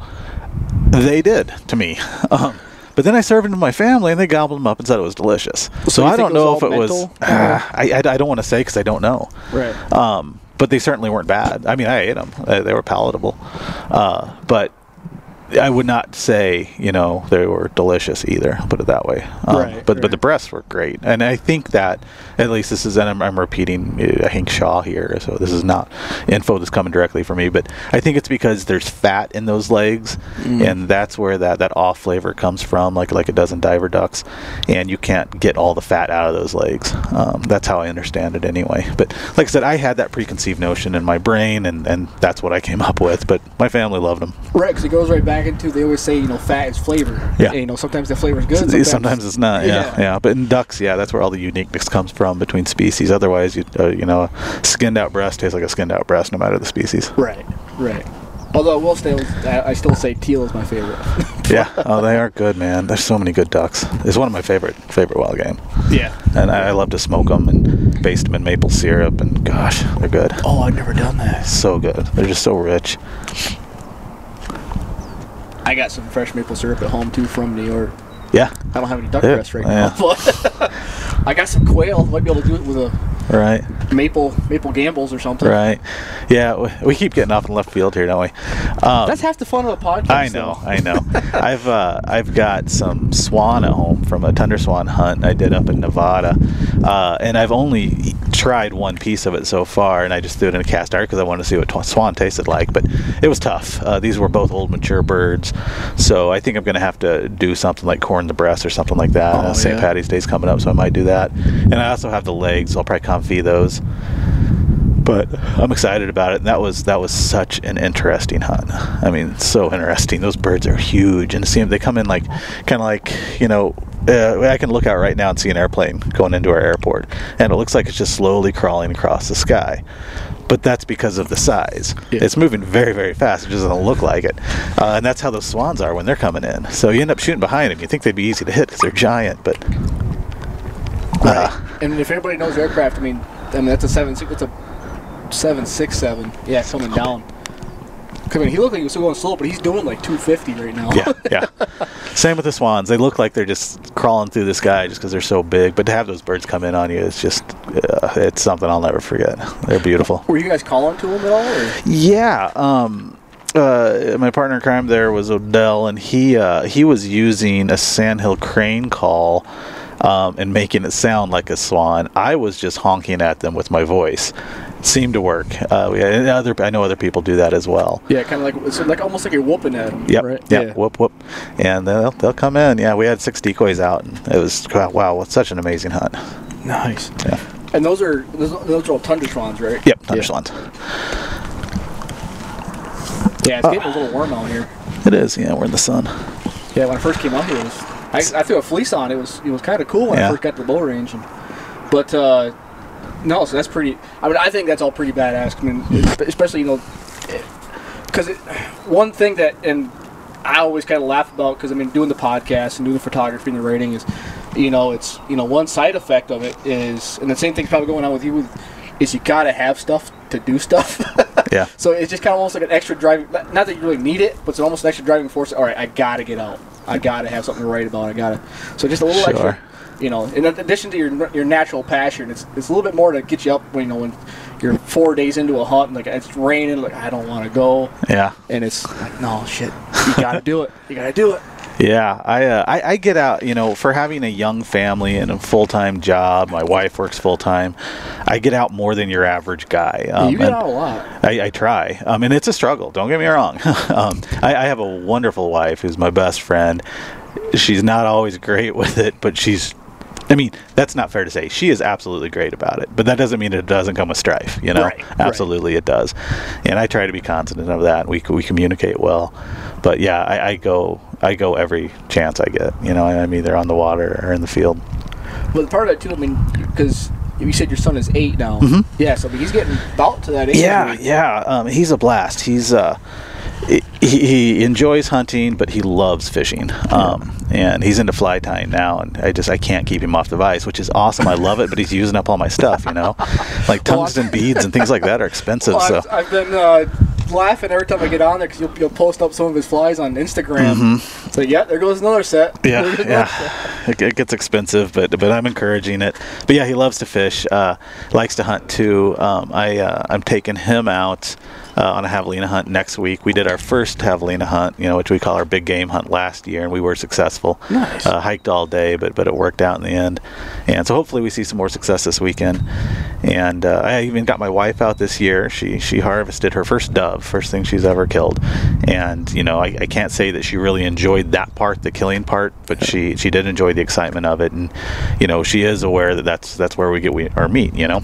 they did to me. Um, but then I served them to my family, and they gobbled them up and said it was delicious. So, you I don't know if it was. Ah, *sighs* I, I, I don't want to say because I don't know. Right. Um, but they certainly weren't bad. I mean, I ate them; uh, they were palatable. Uh, but I would not say, you know, they were delicious either. Put it that way. Um, Right, but but the breasts were great, and I think that at least this is, and I'm, I'm repeating uh, Hank Shaw here, so this is not info that's coming directly from me, but I think it's because there's fat in those legs, Mm. and that's where that that off flavor comes from, like like it does in diver ducks, and you can't get all the fat out of those legs. Um, that's how I understand it anyway. But like I said, I had that preconceived notion in my brain, and and that's what I came up with. But my family loved them. Right, because it goes right back into they always say you know fat is flavor. Yeah. And, you know sometimes the flavor is good. Sometimes, it's not. Yeah, yeah, But in ducks, yeah, that's where all the uniqueness comes from between species. Otherwise, you uh, you know, skinned out breast tastes like a skinned out breast, no matter the species. Right. Right. Although I will still, I I still say teal is my favorite. *laughs* yeah. Oh, they are good, man. There's so many good ducks. It's one of my favorite favorite wild game, yeah. and I, I love to smoke them and baste them in maple syrup. And gosh, they're good. Oh, I've never done that. So good. They're just so rich. I got some fresh maple syrup at home too from New York. Yeah. I don't have any duck Yeah, breasts right yeah. now, but *laughs* I got some quail. Might be able to do it with a Right. maple maple Gambel's or something. Right. Yeah. We, keep getting off in left field here, don't we? Um, That's half the fun of the podcast. I know. I know. *laughs* I've uh, I've got some swan at home from a tundra swan hunt I did up in Nevada, uh, and I've only tried one piece of it so far, and I just threw it in a cast iron because I wanted to see what tw- swan tasted like. But it was tough. Uh, these were both old mature birds, so I think I'm going to have to do something like corn the breast or something like that. Oh, Uh, St. yeah. Patty's Day's coming up, so I might do that. And I also have the legs. I'll probably confit those but I'm excited about it. And that was that was such an interesting hunt. I mean, so interesting. Those birds are huge, and to see them, they come in like kind of like you know. Uh, I can look out right now and see an airplane going into our airport, and it looks like it's just slowly crawling across the sky. But that's because of the size. Yeah. It's moving very, very fast. It just doesn't look like it, uh, and that's how those swans are when they're coming in. So you end up shooting behind them. You think they'd be easy to hit because they're giant, but Right. uh, and if anybody knows aircraft, I mean, I mean that's a seven. It's a seven six seven. Yeah, coming down. I mean, he looked like he was still going slow, but he's doing like 250 right now. yeah, yeah. *laughs* Same with the swans. They look like they're just crawling through the sky just because they're so big. But to have those birds come in on you, it's just, uh, it's something I'll never forget. *laughs* They're beautiful. Were you guys calling to them at all? Or? Yeah. Um, uh, my partner in crime there was Odell, and he uh, he was using a sandhill crane call. um, and making it sound like a swan. I was just honking at them with my voice. It seemed to work. Uh, we other, I know other people do that as well. Yeah, kind of like it's like almost like you're whooping at them. Yep. Right? Yep. Whoop whoop. And they'll they'll come in. Yeah, we had six decoys out, and it was wow, such an amazing hunt. Nice. Yeah. And those are those, those are all tundra swans, right? Yep. Yeah. Thunderslands. Yeah, it's getting a little warm out here. It is. Yeah, we're in the sun. Yeah, when I first came out here, it was I, I threw a fleece on. It was it was kind of cool when I first got to the bow range. And, but uh, no, so that's pretty. I mean, I think that's all pretty badass. I mean, especially you know, because one thing that and I always kind of laugh about because I mean, doing the podcast and doing the photography and the writing is, you know, it's you know one side effect of it is, and the same thing's probably going on with you with, is you gotta have stuff to do stuff. *laughs* Yeah. So it's just kind of almost like an extra driving. Not not that you really need it, but it's almost an extra driving force. All right, I gotta get out. I gotta have something to write about. I gotta. So just a little Sure. extra. You know, in addition to your your natural passion, it's it's a little bit more to get you up when you know when you're four days into a hunt and like it's raining. Like I don't want to go, Yeah. and it's like no shit. You gotta do it. You gotta do it. Yeah, I, uh, I I get out, you know, for having a young family and a full time job. My wife works full time. I get out more than your average guy. Um, you get out a lot. I, I try, um, and it's a struggle. Don't get me wrong. *laughs* um, I, I have a wonderful wife who's my best friend. She's not always great *laughs* with it, but she's. I mean, that's not fair to say. She is absolutely great about it, but that doesn't mean it doesn't come with strife. You know, Right, right. absolutely it does, and I try to be confident of that. We we communicate well, but yeah, I, I go I go every chance I get. You know, I'm either on the water or in the field. But part of it too. I mean, because you said your son is eight now. Yeah, so he's getting about to that age. Mm-hmm. Yeah, yeah. Um, he's a blast. He's uh, he, he enjoys hunting, but he loves fishing. Um, and he's into fly tying now, and I just I can't keep him off the vise, which is awesome. I love it, but he's using up all my stuff. You know, like Well, tungsten beads and things like that are expensive. Well, So I've, I've been uh, laughing every time I get on there because you'll, you'll post up some of his flies on Instagram. So yeah, there goes another set. Mm-hmm. Yeah, *laughs* another set. yeah, it, it gets expensive, but but I'm encouraging it. But yeah, he loves to fish, uh, likes to hunt too. Um, I uh, I'm taking him out uh, on a javelina hunt next week. We did our first javelina hunt, you know, which we call our big game hunt last year, and we were successful. Nice. Uh, hiked all day, but but it worked out in the end. And so hopefully we see some more success this weekend. And uh, I even got my wife out this year. She she harvested her first dove, first thing she's ever killed. And you know, I, I can't say that she really enjoyed that part, the killing part, but she she did enjoy the excitement of it. And you know, she is aware that that's that's where we get we, our meat. You know.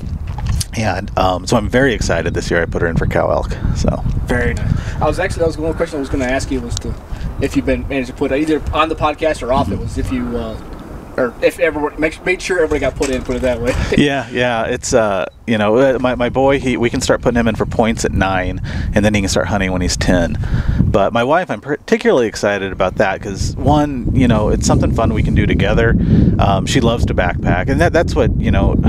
And um, so I'm very excited this year. I put her in for cow elk. So Very nice. I was actually that was the one question I was going to ask you was to if you've been managed to put either on the podcast or off. It was if you uh, or if everyone make made sure everybody got put in. Put it that way. *laughs* yeah, yeah. It's uh, you know, uh, my, my boy. He we can start putting him in for points at nine, and then he can start hunting when he's ten. But my wife, I'm particularly excited about that because one, you know, it's something fun we can do together. Um, she loves to backpack, and that that's what you know. *sighs*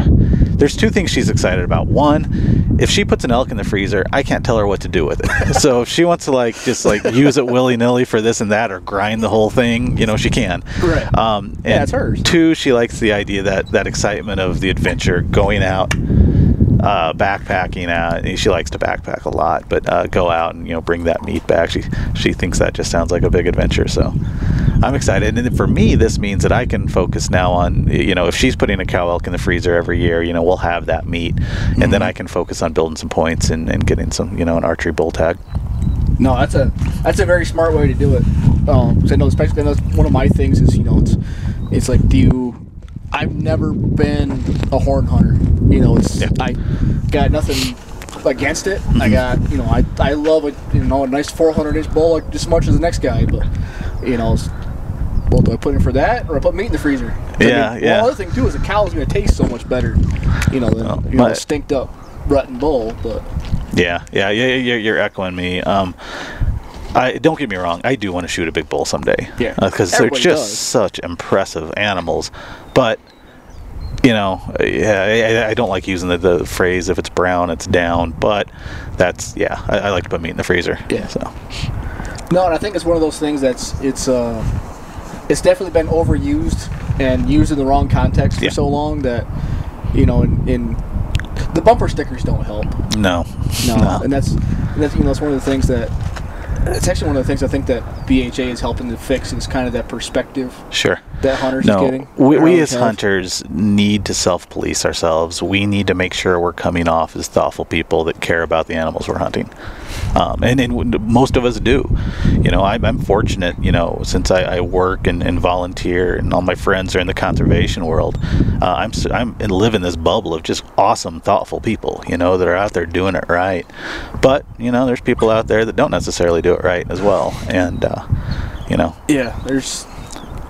There's two things she's excited about. One, if she puts an elk in the freezer, I can't tell her what to do with it. *laughs* so if she wants to like just like use it willy nilly for this and that, or grind the whole thing, you know, she can. Right. Um, and Yeah, it's hers. Two, she likes the idea that that excitement of the adventure, going out, uh, backpacking out. and She likes to backpack a lot, but uh, go out and you know bring that meat back. She she thinks that just sounds like a big adventure. So I'm excited. And for me, this means that I can focus now on you know if she's putting a cow elk in the freezer every year, you know we'll have that meat, and then I can focus on building some points and, and getting some you know an archery bull tag. No, that's a that's a very smart way to do it. Um, I know, especially I know one of my things is you know it's it's like do you. I've never been a horn hunter. You know, it's Yeah. I got nothing against it. I got you know I I love a you know a nice 400 inch bull like just as much as the next guy, but you know. It's, well, do I put in for that, or I put meat in the freezer? I Yeah, mean, yeah. Well, the other thing too is a cow is going to taste so much better, you know, than Well, you know, a stinked up rutting bull. But Yeah, yeah, yeah. You're, you're echoing me. Um, I don't get me wrong. I do want to shoot a big bull someday. Yeah, because they're just does. such impressive animals. But you know, yeah, I, I don't like using the, the phrase if it's brown, it's down. But that's yeah, I, I like to put meat in the freezer. Yeah. So No, and I think it's one of those things that's it's uh, it's definitely been overused and used in the wrong context for Yeah. so long that you know, in, in the bumper stickers don't help. no, No, *laughs* and that's and that's you know it's one of the things that it's actually one of the things I think that BHA is helping to fix is kind of that perspective. sure. That hunters no, is getting? we, we as hunters need to self-police ourselves. We need to make sure we're coming off as thoughtful people that care about the animals we're hunting, um, and, and most of us do. You know, I'm, I'm fortunate. You know, since I, I work and, and volunteer, and all my friends are in the conservation world, uh, I'm I'm in this bubble of just awesome, thoughtful people. You know, that are out there doing it right. But you know, there's people out there that don't necessarily do it right as well, and uh, you know, Yeah, there's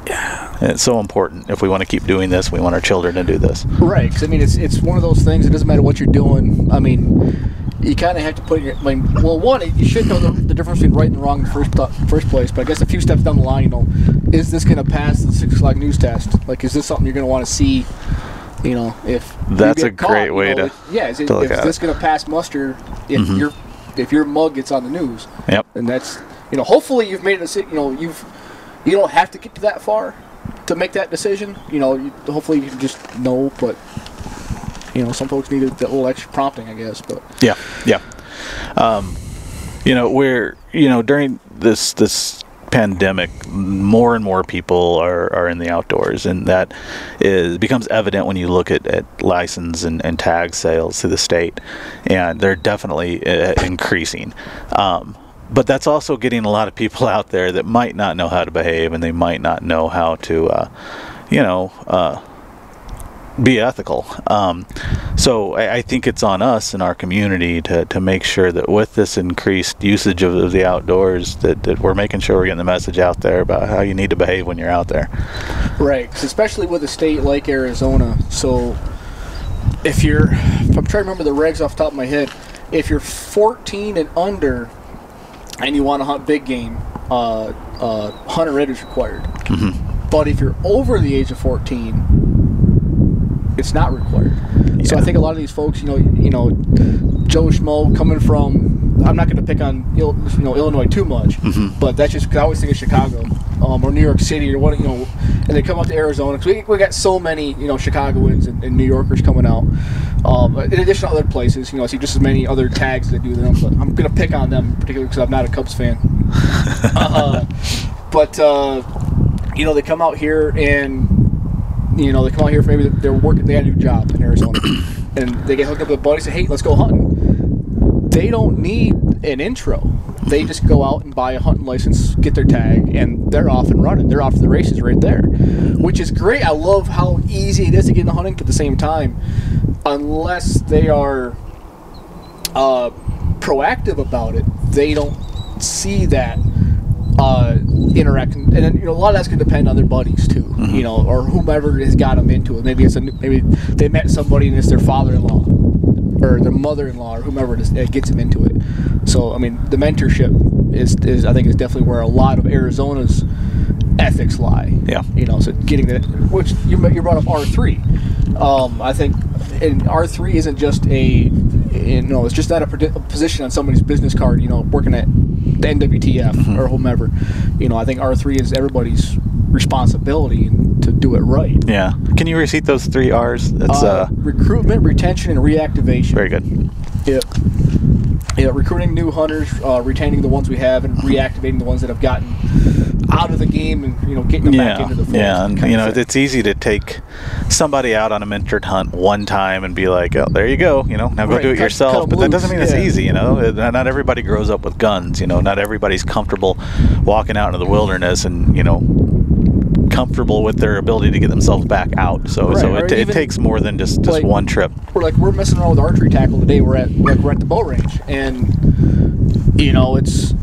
and it's so important if we want to keep doing this. We want our children to do this. right cause, I mean, it's it's one of those things. It doesn't matter what you're doing. I mean, you kind of have to put your. I mean, well, one, you should know the, the difference between right and wrong in the first first place. But I guess a few steps down the line, you know, is this going to pass the six o'clock news test? Like, is this something you're going to want to see? You know, if That's a great you way know, to- yeah, is, it, to is this going to pass muster if Mhm. your if your mug gets on the news? Yep. and that's you know hopefully you've made a decision you know you've you don't have to get to that far to make that decision you know you, hopefully you just know but you know some folks need a, little extra prompting i guess but Yeah, yeah. Um, you know, we're you know during this this pandemic, more and more people are, are in the outdoors, and that is becomes evident when you look at, at license and, and tag sales to the state, and they're definitely uh, increasing. Um, but that's also getting a lot of people *laughs* out there that might not know how to behave, and they might not know how to, uh, you know. Uh, be ethical. Um, so I, I think it's on us in our community to, to make sure that with this increased usage of, of the outdoors, that, that we're making sure we're getting the message out there about how you need to behave when you're out there. right especially with a state like arizona so if you're if i'm trying to remember the regs off the top of my head if you're 14 and under and you want to hunt big game uh, uh, hunter ed is required but if you're over the age of 14 it's not required. So i think a lot of these folks you know you know joe schmo coming from i'm not going to pick on you know illinois too much but that's just 'cause i always think of chicago um, or new york city or what you know and they come up to arizona because we, we got so many you know chicagoans and, and new yorkers coming out um, in addition to other places you know i see just as many other tags that do them but i'm going to pick on them particularly because i'm not a cubs fan. *laughs* Uh, but uh, you know they come out here and you know they come out here for maybe they're working they got a new job in Arizona. *clears throat* And they get hooked up with a buddy say hey let's go hunting. They don't need an intro. They just go out and buy a hunting license get their tag and they're off and running. They're off to the races right there which is great. I love how easy it is to get into hunting but at the same time unless they are uh, proactive about it, they don't see that uh, interaction. And then, you know, a lot of that's to depend on their buddies too, you know, or whomever has got them into it. Maybe it's a maybe they met somebody and it's their father-in-law or their mother-in-law or whomever it is that gets them into it. So, I mean, the mentorship is, is I think is definitely where a lot of Arizona's ethics lie. Yeah. You know, so getting that, which you you brought up R three. Um, I think, and R three isn't just a, you know, it's just not a, position on somebody's business card. You know, working at the NWTF or whomever. You know, I think R three is everybody's responsibility and to do it right. Yeah. Can you repeat those three R's? It's uh, recruitment, retention, and reactivation. very good. Yep. Yeah, recruiting new hunters, uh, retaining the ones we have, and reactivating the ones that have gotten out of the game, and you know, getting them back into the fold. yeah, and you know it's easy to take somebody out on a mentored hunt one time and be like, "Oh, there you go," you know, now go Right, do it cut- yourself. cut but that doesn't loose, mean it's yeah. easy, you know. Not everybody grows up with guns, you know. Not everybody's comfortable walking out into the wilderness and you know comfortable with their ability to get themselves back out. So Right, so it, it takes more than just just like, one trip. we're like we're messing around with archery tackle today. We're at like we're at the bow range, and you know it's.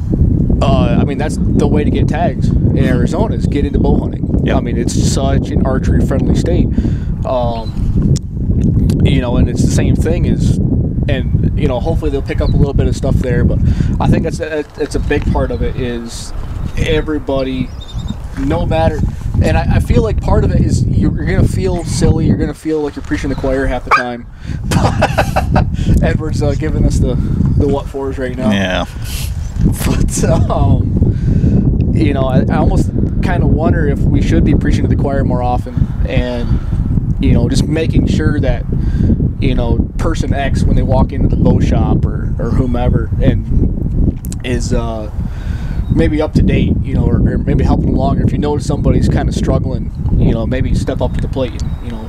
Uh, I mean that's the way to get tags in Arizona is get into bow hunting. Yep. I mean it's such an archery friendly state. Um, you know, and it's the same thing as, and you know, hopefully they'll pick up a little bit of stuff there. But I think that's that's a big part of it is everybody, no matter. And I, I feel like part of it is you're, you're gonna feel silly. You're gonna feel like you're preaching the choir half the time. *laughs* Edward's uh, giving us the the what fors right now Yeah. but um, you know, I, I almost kind of wonder if we should be preaching to the choir more often, and you know, just making sure that you know, person X when they walk into the bow shop or or whomever, and is uh, maybe up to date, you know, or, or maybe helping along. Or if you notice somebody's kind of struggling, you know, maybe step up to the plate. And, you know,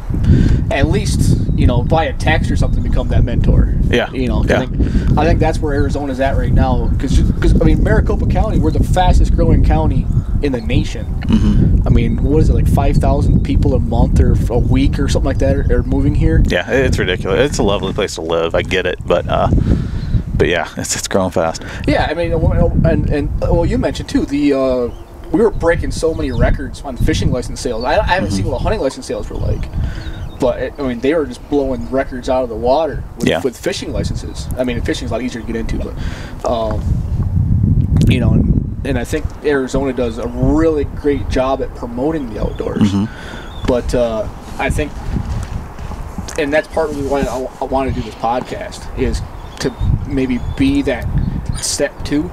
at least you know by a text or something become that mentor. Yeah. You know, Yeah. I, think, I think that's where Arizona's at right now. Because I mean, Maricopa County, we're the fastest growing county in the nation. Mm-hmm. I mean, what is it like five thousand people a month or a week or something like that are, are moving here? Yeah, it's ridiculous. It's a lovely place to live. I get it, but uh, but yeah, it's it's growing fast. Yeah, I mean, and and well, you mentioned too the uh, we were breaking so many records on fishing license sales. I, I haven't seen what the hunting license sales were like, but it, I mean, they were just blowing records out of the water with, Yeah. with fishing licenses. I mean, fishing's a lot easier to get into, but um, you know, and, and I think Arizona does a really great job at promoting the outdoors. But uh, I think, and that's partly why I, I want to do this podcast is to maybe be that step two.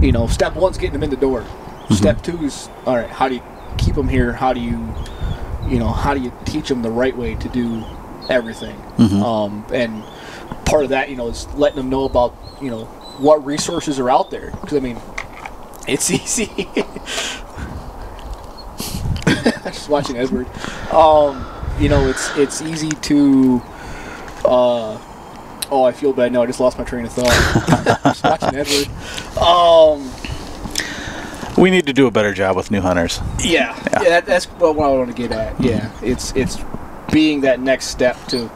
You know, step one's getting them in the door. Step two is all right. How do you keep them here? How do you, you know, how do you teach them the right way to do everything? Um, and part of that, you know, is letting them know about you know what resources are out there. Because I mean, it's *laughs* easy. *laughs* Just watching Edward. Um, you know, it's it's easy to. Uh, oh, I feel bad now. I just lost my train of thought. *laughs* Just watching Edward. Um, We need to do a better job with new hunters. yeah, yeah. that, that's what I want to get at. Yeah, it's it's being that next step to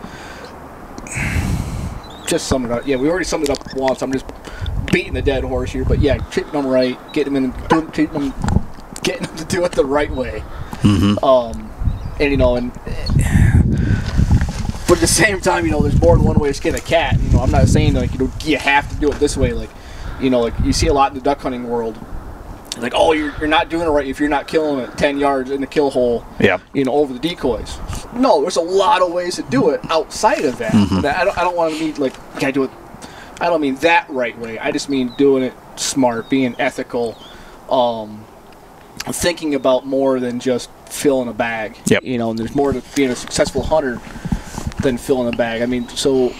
just sum it up. Yeah, we already summed it up once. I'm just beating the dead horse here, but yeah, treating them right, getting them in, treating them, getting them to do it the right way. Um, and you know, and but at the same time, you know, there's more than one way to skin a cat. You know, I'm not saying like you know you have to do it this way. Like, you know, like you see a lot in the duck hunting world. Like, oh, you're, you're not doing it right if you're not killing it 10 yards in the kill hole Yeah. you know, over the decoys. No, there's a lot of ways to do it outside of that. Mm-hmm. I don't, I don't want to mean like, can I do it? I don't mean that right way. I just mean doing it smart, being ethical, um, thinking about more than just filling a bag. Yep. You know, and there's more to being a successful hunter than filling a bag. I mean, so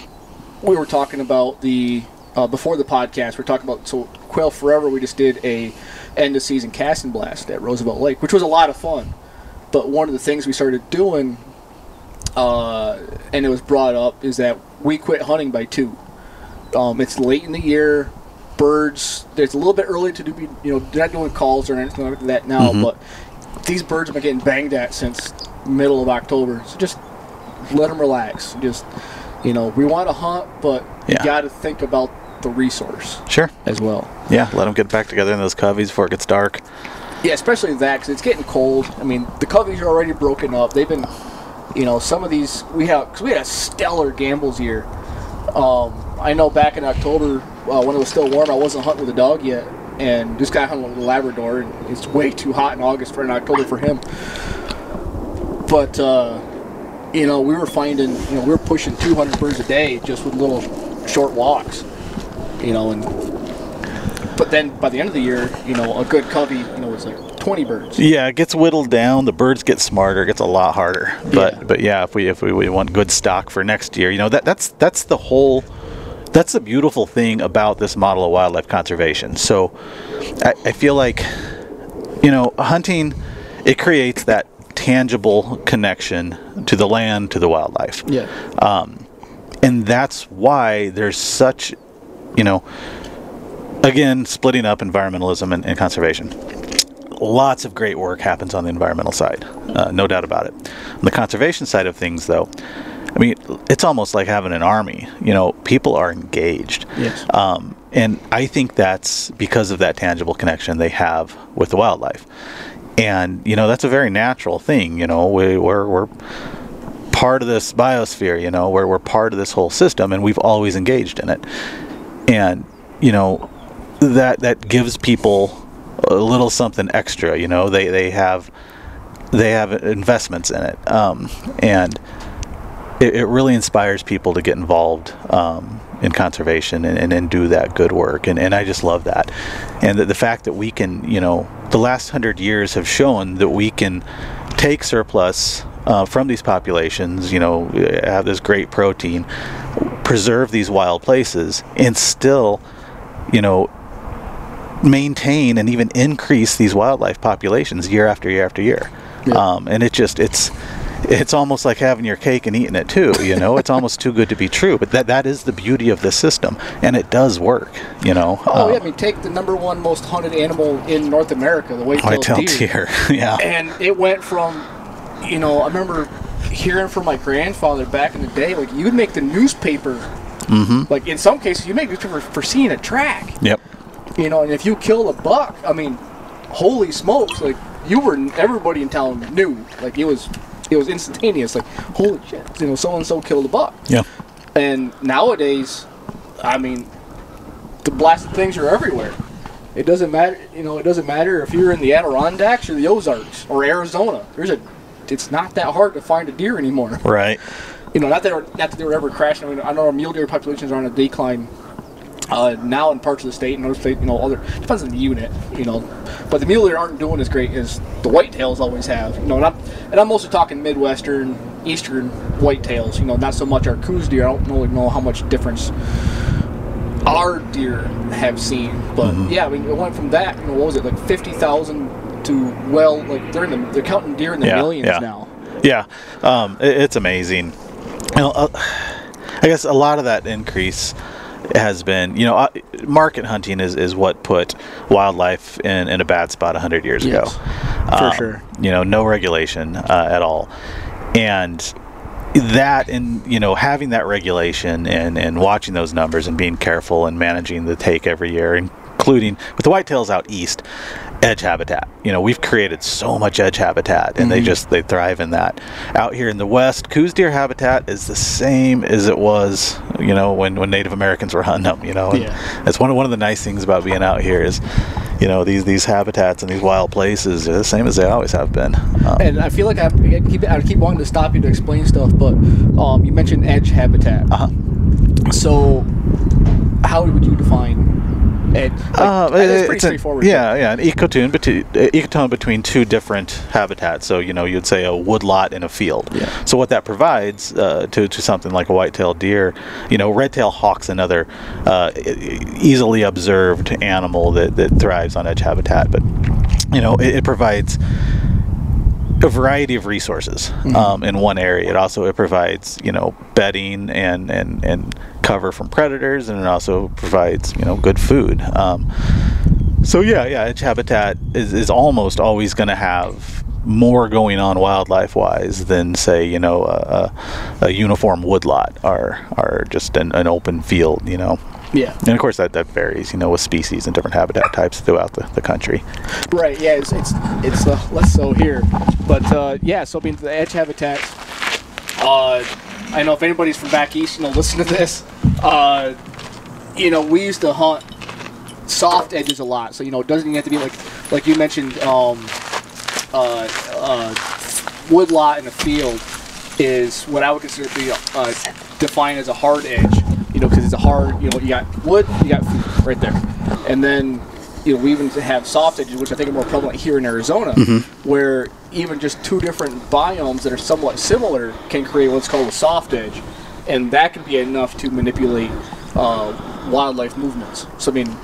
we were talking about the uh, before the podcast. We're talking about so Quail Forever. We just did a end of season casting blast at Roosevelt Lake, which was a lot of fun. But one of the things we started doing, uh, and it was brought up, is that we quit hunting by two. Um, it's late in the year. Birds. It's a little bit early to do. You know, they're not doing calls or anything like that now. But these birds have been getting banged at since middle of October. So just let them relax. Just you know, we want to hunt, but Yeah. you got to think about the resource Sure. as well. Yeah. Let them get back together in those coveys before it gets dark. Yeah, especially that because it's getting cold. I mean, the coveys are already broken up. They've been, you know, some of these we have because we had a stellar Gambel's year. Um, I know back in October uh, when it was still warm, I wasn't hunting with a dog yet, and this guy hunting with a Labrador, and it's way too hot in August for in October for him. But uh, you know, we were finding, you know, we were pushing 200 birds a day just with little short walks. You know, and but then by the end of the year, you know, a good covey, you know, was like 20 birds. Yeah, it gets whittled down. The birds get smarter. It gets a lot harder. But Yeah. but yeah, if we if we, we want good stock for next year, you know that that's that's the whole. That's the beautiful thing about this model of wildlife conservation. So, I, I feel like, you know, hunting, it creates that tangible connection to the land, to the wildlife. Yeah. and that's why there's such you know again splitting up environmentalism and, and conservation. Lots of great work happens on the environmental side uh, no doubt about it. On the conservation side of things though i mean it's almost like having an army. You know people are engaged. Yes. um, and i think that's because of that tangible connection they have with the wildlife and you know that's a very natural thing you know we, we're, we're part of this biosphere, you know, where we're part of this whole system and we've always engaged in it. And, you know, that that gives people a little something extra, you know. They they have they have investments in it. Um, and it, it really inspires people to get involved um, in conservation and, and, and do that good work. And, and I just love that. And the, the fact that we can, you know, the last hundred years have shown that we can take surplus uh, from these populations, you know, have this great protein, preserve these wild places, and still, you know, maintain and even increase these wildlife populations year after year after year. Yeah. Um, and it just it's it's almost like having your cake and eating it too. You know, it's almost too good to be true. But that that is the beauty of this system, and it does work. You know. Oh Um, yeah, I mean, take the number one most hunted animal in North America, the white-tailed white-tailed deer. deer. *laughs* yeah. and it went from you know i remember hearing from my grandfather back in the day like you would make the newspaper Mm-hmm. like in some cases you make newspaper for seeing a track Yep. you know and if you kill a buck i mean holy smokes like you were everybody in town knew like it was it was instantaneous like holy shit you know so and so killed a buck Yeah. and nowadays i mean the blasted things are everywhere. It doesn't matter you know it doesn't matter if you're in the adirondacks or the ozarks or arizona. There's a it's not that hard to find a deer anymore. Right. you know not that not that they were ever crashing i mean i know our mule deer populations are on a decline uh, now in parts of the state and other state, you know, other depends on the unit, you know, but the mule deer aren't doing as great as the whitetails always have. You know, and I'm, and I'm mostly talking midwestern, eastern whitetails. You know, not so much our Coues deer. I don't really know how much difference our deer have seen, but yeah, I mean, it went from that. You know, what was it like fifty thousand to well, like they're in the they're counting deer in the Yeah, millions yeah. now. Yeah, um, it, it's amazing. You know, uh, I guess a lot of that increase has been, you know, uh, market hunting is, is what put wildlife in, in a bad spot 100 years Yes, ago. for sure. You know, no regulation uh, at all. And that and you know having that regulation and and watching those numbers and being careful and managing the take every year including with the whitetails out east edge habitat you know we've created so much edge habitat and they just they thrive in that out here in the west Coues deer habitat is the same as it was you know when when native americans were hunting them you know and Yeah. that's one of one of the nice things about being out here is you know these these habitats and these wild places are the same as they always have been um, And I feel like I, have, I keep I keep wanting to stop you to explain stuff, but um, you mentioned edge habitat. Uh-huh. So, how would you define edge? Like, Uh, it's pretty straightforward. yeah, yeah, an ecotone between uh, ecotone between two different habitats. So you know, you'd say a woodlot and a field. Yeah. So what that provides uh, to to something like a white-tailed deer, you know, red-tailed hawk's another uh, easily observed animal that that thrives on edge habitat, but you know, it, it provides a variety of resources um, in one area. It also it provides you know bedding and and and cover from predators, and it also provides you know good food. Um, so yeah, yeah, habitat is, is almost always going to have more going on wildlife wise than say you know a, a, uniform woodlot or or just an, an open field. You know. yeah, And of course, that, that varies, you know, with species and different habitat types throughout the, the country. right. Yeah, it's it's, it's uh, less so here, but uh, yeah. So being the edge habitats. Uh, I know if anybody's from back east, you know, listen to this. Uh, you know, we used to hunt soft edges a lot. So you know, it doesn't even have to be like like you mentioned. Um, uh, uh, woodlot in a field is what I would consider to be uh, defined as a hard edge. You know, because it's a hard. You know, you got wood, you got food right there, and then you know we even have soft edges, which I think are more prevalent here in Arizona, where even just two different biomes that are somewhat similar can create what's called a soft edge, and that can be enough to manipulate uh, wildlife movements. So I mean,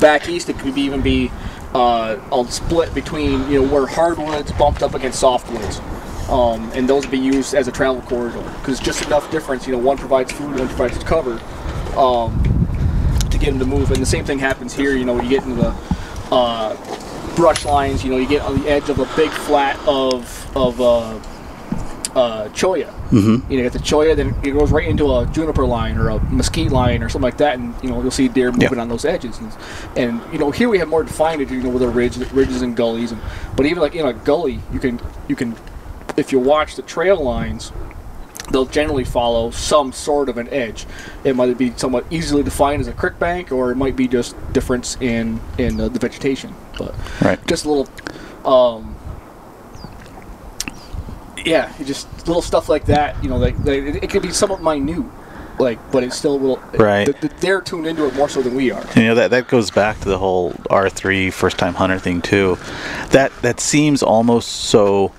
back east it could even be uh, a split between you know where hardwoods bumped up against softwoods. Um, and those would be used as a travel corridor because just enough difference you know one provides food one provides cover um, to get them to move. And the same thing happens here you know when you get into the uh, brush lines you know you get on the edge of a big flat of of uh, uh, cholla Mm-hmm. you know, you get the cholla, then it goes right into a juniper line or a mesquite line or something like that, and you know you'll see deer moving on those edges. And, and you know here we have more defined, you know, with the ridge, ridges and gullies, and but even like in a gully, you can you can if you watch the trail lines, they'll generally follow some sort of an edge. It might be somewhat easily defined as a creek bank, or it might be just difference in in uh, the vegetation. But Right. just a little. Um, yeah, just little stuff like that. You know, like, like it, it could be somewhat minute, like, but it's still a little. Right. th- th- they're tuned into it more so than we are. You know that that goes back to the whole R three first time hunter thing too. That that seems almost so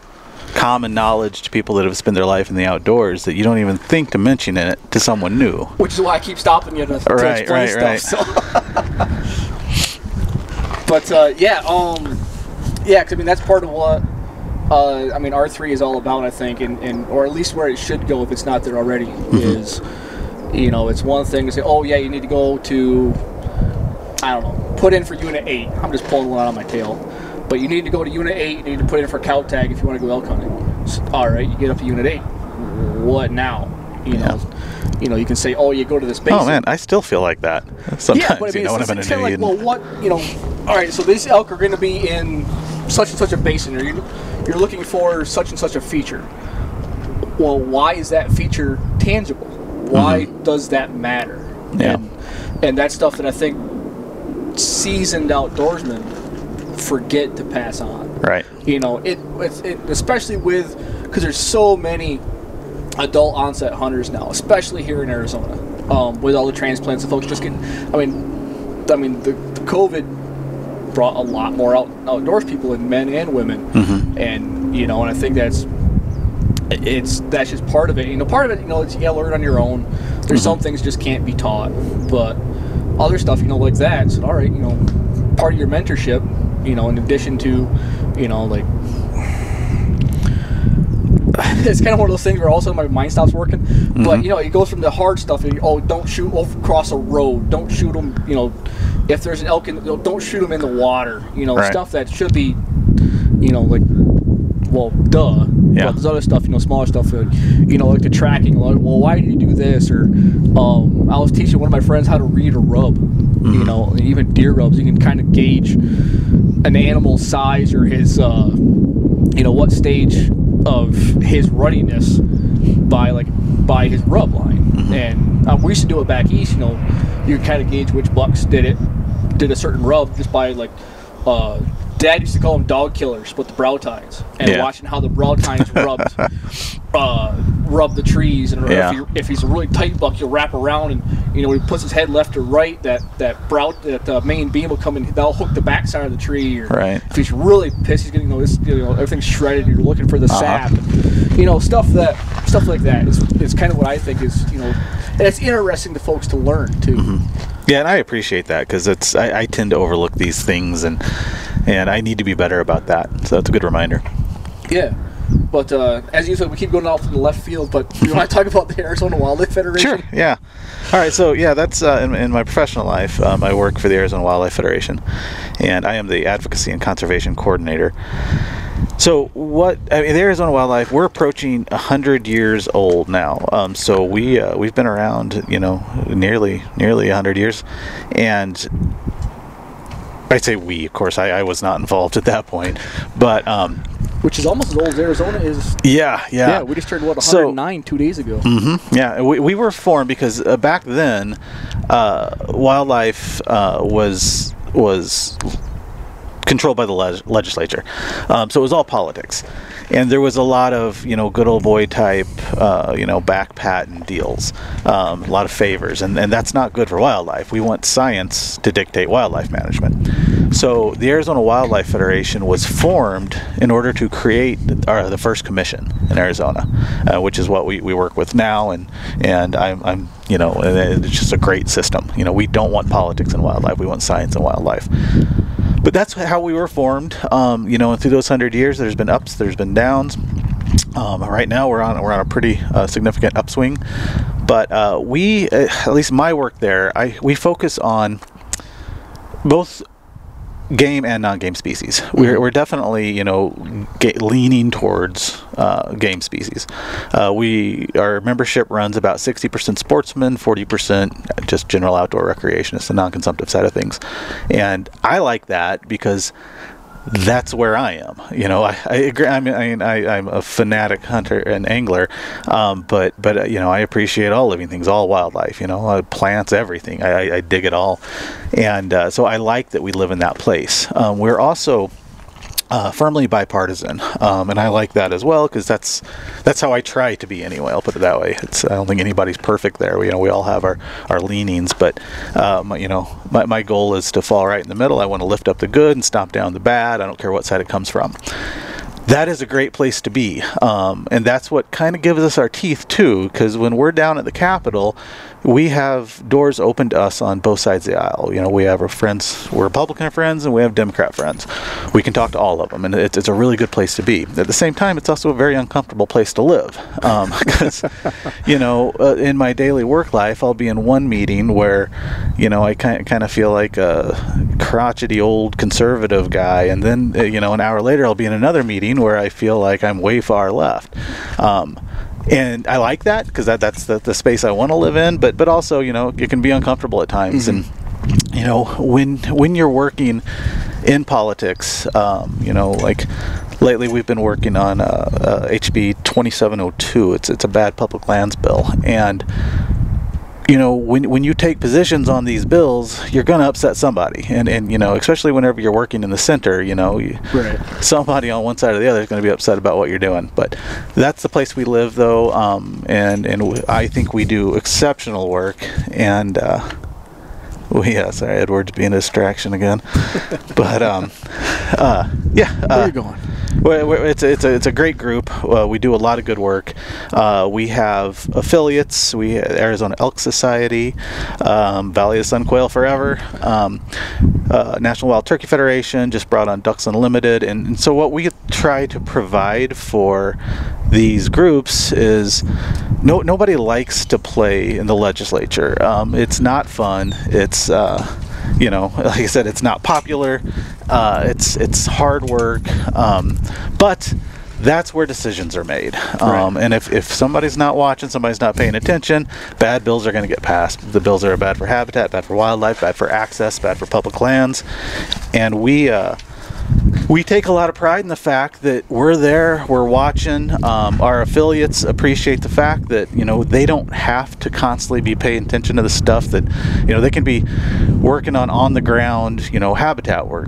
common knowledge to people that have spent their life in the outdoors that you don't even think to mention it to someone new. Which is why I keep stopping you to, to Right, explain right, stuff. So. *laughs* but uh, yeah, um, yeah, 'cause, I mean that's part of what uh, I mean R three is all about. I think, and, and or at least where it should go if it's not there already is, you know, it's one thing to say, oh yeah, you need to go to, I don't know, put in for Unit eight. I'm just pulling one out of my tail, but you need to go to Unit eight. You need to put in for cow tag if you want to go elk hunting. S- All right, you get up to Unit eight. What now? You know, you know, you can say, oh, you go to this base. Oh man, I still feel like that sometimes. Yeah, *laughs* but I mean, you know, it's, it's kind of like, well, what you know? All right, so these elk are going to be in such and such a basin, or you- you're looking for such and such a feature. Well, why is that feature tangible? Why does that matter? Mm-hmm. Yeah. And, and that's stuff that I think seasoned outdoorsmen forget to pass on. right. You know, it, it's it especially with because there's so many adult onset hunters now, especially here in Arizona, um, with all the transplants. and folks just getting. I mean, I mean the, the COVID brought a lot more out, outdoors people in men and women, mm-hmm. and you know, and I think that's it's that's just part of it. You know, part of it, you know, it's you gotta learn on your own. There's mm-hmm. some things just can't be taught, but other stuff, you know, like that. It's all right, you know, part of your mentorship. You know, in addition to, you know, like *sighs* it's kind of one of those things where all of a sudden my mind stops working. But mm-hmm. you know, it goes from the hard stuff. and, Oh, don't shoot over- across a road. Don't shoot them. You know, if there's an elk, in, don't shoot them in the water. You know, Right. stuff that should be, you know, like, well, duh. Yeah. But there's other stuff, you know, smaller stuff. uh, You know, like the tracking. Like, well, why did you do this? Or, um, I was teaching one of my friends how to read a rub. You know, even deer rubs, you can kind of gauge an animal's size or his, uh, you know, what stage of his ruddiness by like by his rub line. And uh, we used to do it back east. You know, you kind of gauge which bucks did it, did a certain rub just by like. Uh, Dad used to call them dog killers, but the brow tines, and Yeah. watching how the brow tines rubbed, *laughs* uh, rub the trees, and Yeah. if, he, if he's a really tight buck, he'll wrap around, and you know when he puts his head left or right, that that brow that uh, main beam will come and that'll hook the backside of the tree. Or Right. If he's really pissed, he's getting you know, this, you know everything's shredded. You're looking for the Uh-huh. sap, you know stuff that stuff like that is, is kind of what I think is you know, and it's interesting to folks to learn too. Mm-hmm. Yeah, and I appreciate that because it's I, I tend to overlook these things and and I need to be better about that. So that's a good reminder. Yeah. But uh, as you said, we keep going off in the left field. But *laughs* you want to talk about the Arizona Wildlife Federation? Sure. Yeah. All right. So yeah, that's uh, in, in my professional life. Um, I work for the Arizona Wildlife Federation, and I am the advocacy and conservation coordinator. So what? I mean, the Arizona Wildlife we're approaching hundred years old now. Um, so we uh, we've been around, you know, nearly nearly hundred years, and I say we. Of course, I, I was not involved at that point, but um, Which is almost as old as Arizona is. yeah, yeah, Yeah, we just turned what So- 109 two days ago. Yeah, we, we were formed because uh, back then, uh, wildlife uh, was was controlled by the leg- legislature, um, so it was all politics, and there was a lot of you know good old boy type uh, you know back patent deals, um, a lot of favors, and, and that's not good for wildlife. We want science to dictate wildlife management. So the Arizona Wildlife Federation was formed in order to create the first commission in Arizona, uh, which is what we, we work with now, and and I'm, I'm you know it's just a great system. You know we don't want politics in wildlife; we want science in wildlife. But that's how we were formed. Um, you know, and through those hundred years, there's been ups, there's been downs. Um, right now, we're on we're on a pretty uh, significant upswing. But uh, we, at least my work there, I we focus on both game and non-game species. We're, we're definitely you know ga- leaning towards uh, game species. Uh, we our membership runs about 60% sportsmen, 40% just general outdoor recreationists, the non-consumptive side of things, and I like that because that's where I am. You know, I, I agree. I mean, I I'm a fanatic hunter and angler, um, but but uh, you know, I appreciate all living things, all wildlife. You know, uh, plants, everything. I, I, I dig it all, and uh, so I like that we live in that place. Um, we're also uh, firmly bipartisan, um, and I like that as well because that's that's how I try to be anyway. I'll put it that way. It's I don't think anybody's perfect there. We, you know, we all have our, our leanings, but um, you know, my, my goal is to fall right in the middle. I want to lift up the good and stop down the bad. I don't care what side it comes from. That is a great place to be, um, and that's what kind of gives us our teeth too. Because when we're down at the Capitol, we have doors open to us on both sides of the aisle. You know, we have our friends, we're Republican friends, and we have Democrat friends. We can talk to all of them, and it's, it's a really good place to be. At the same time, it's also a very uncomfortable place to live *laughs* because, you know, uh, in my daily work life, I'll be in one meeting where, you know, I kind kind of feel like a crotchety old conservative guy, and then uh, you know, an hour later, I'll be in another meeting where I feel like I'm way far left. Um, and I like that because that, that's the, the space I want to live in. But but also, you know, it can be uncomfortable at times, and you know, when when you're working in politics, um, you know, like lately we've been working on uh, uh, HB 2702. It's it's a bad public lands bill, and you know, when when you take positions on these bills, you're going to upset somebody, and and you know, especially whenever you're working in the center, you know, you, Right. somebody on one side or the other is going to be upset about what you're doing. But that's the place we live, though, um, and and w- I think we do exceptional work. And uh, we, yeah, sorry, Edward's being a distraction again. *laughs* but um, uh, yeah, Where uh, you going? Well, it's a, it's a, it's a great group. Uh, we do a lot of good work. Uh, we have affiliates. We Arizona Elk Society, um, Valley of Sun Quail Forever, um, uh, National Wild Turkey Federation just brought on Ducks Unlimited, and, and so what we try to provide for these groups is no nobody likes to play in the legislature. Um, it's not fun. It's uh, you know, *laughs* like I said, it's not popular. Uh, it's it's hard work, um, but that's where decisions are made. Um, And if, if somebody's not watching, somebody's not paying attention, bad bills are going to get passed. The bills are bad for habitat, bad for wildlife, bad for access, bad for public lands, and we. Uh, we take a lot of pride in the fact that we're there, we're watching. Um, our affiliates appreciate the fact that you know they don't have to constantly be paying attention to the stuff that you know they can be working on on the ground, you know, habitat work.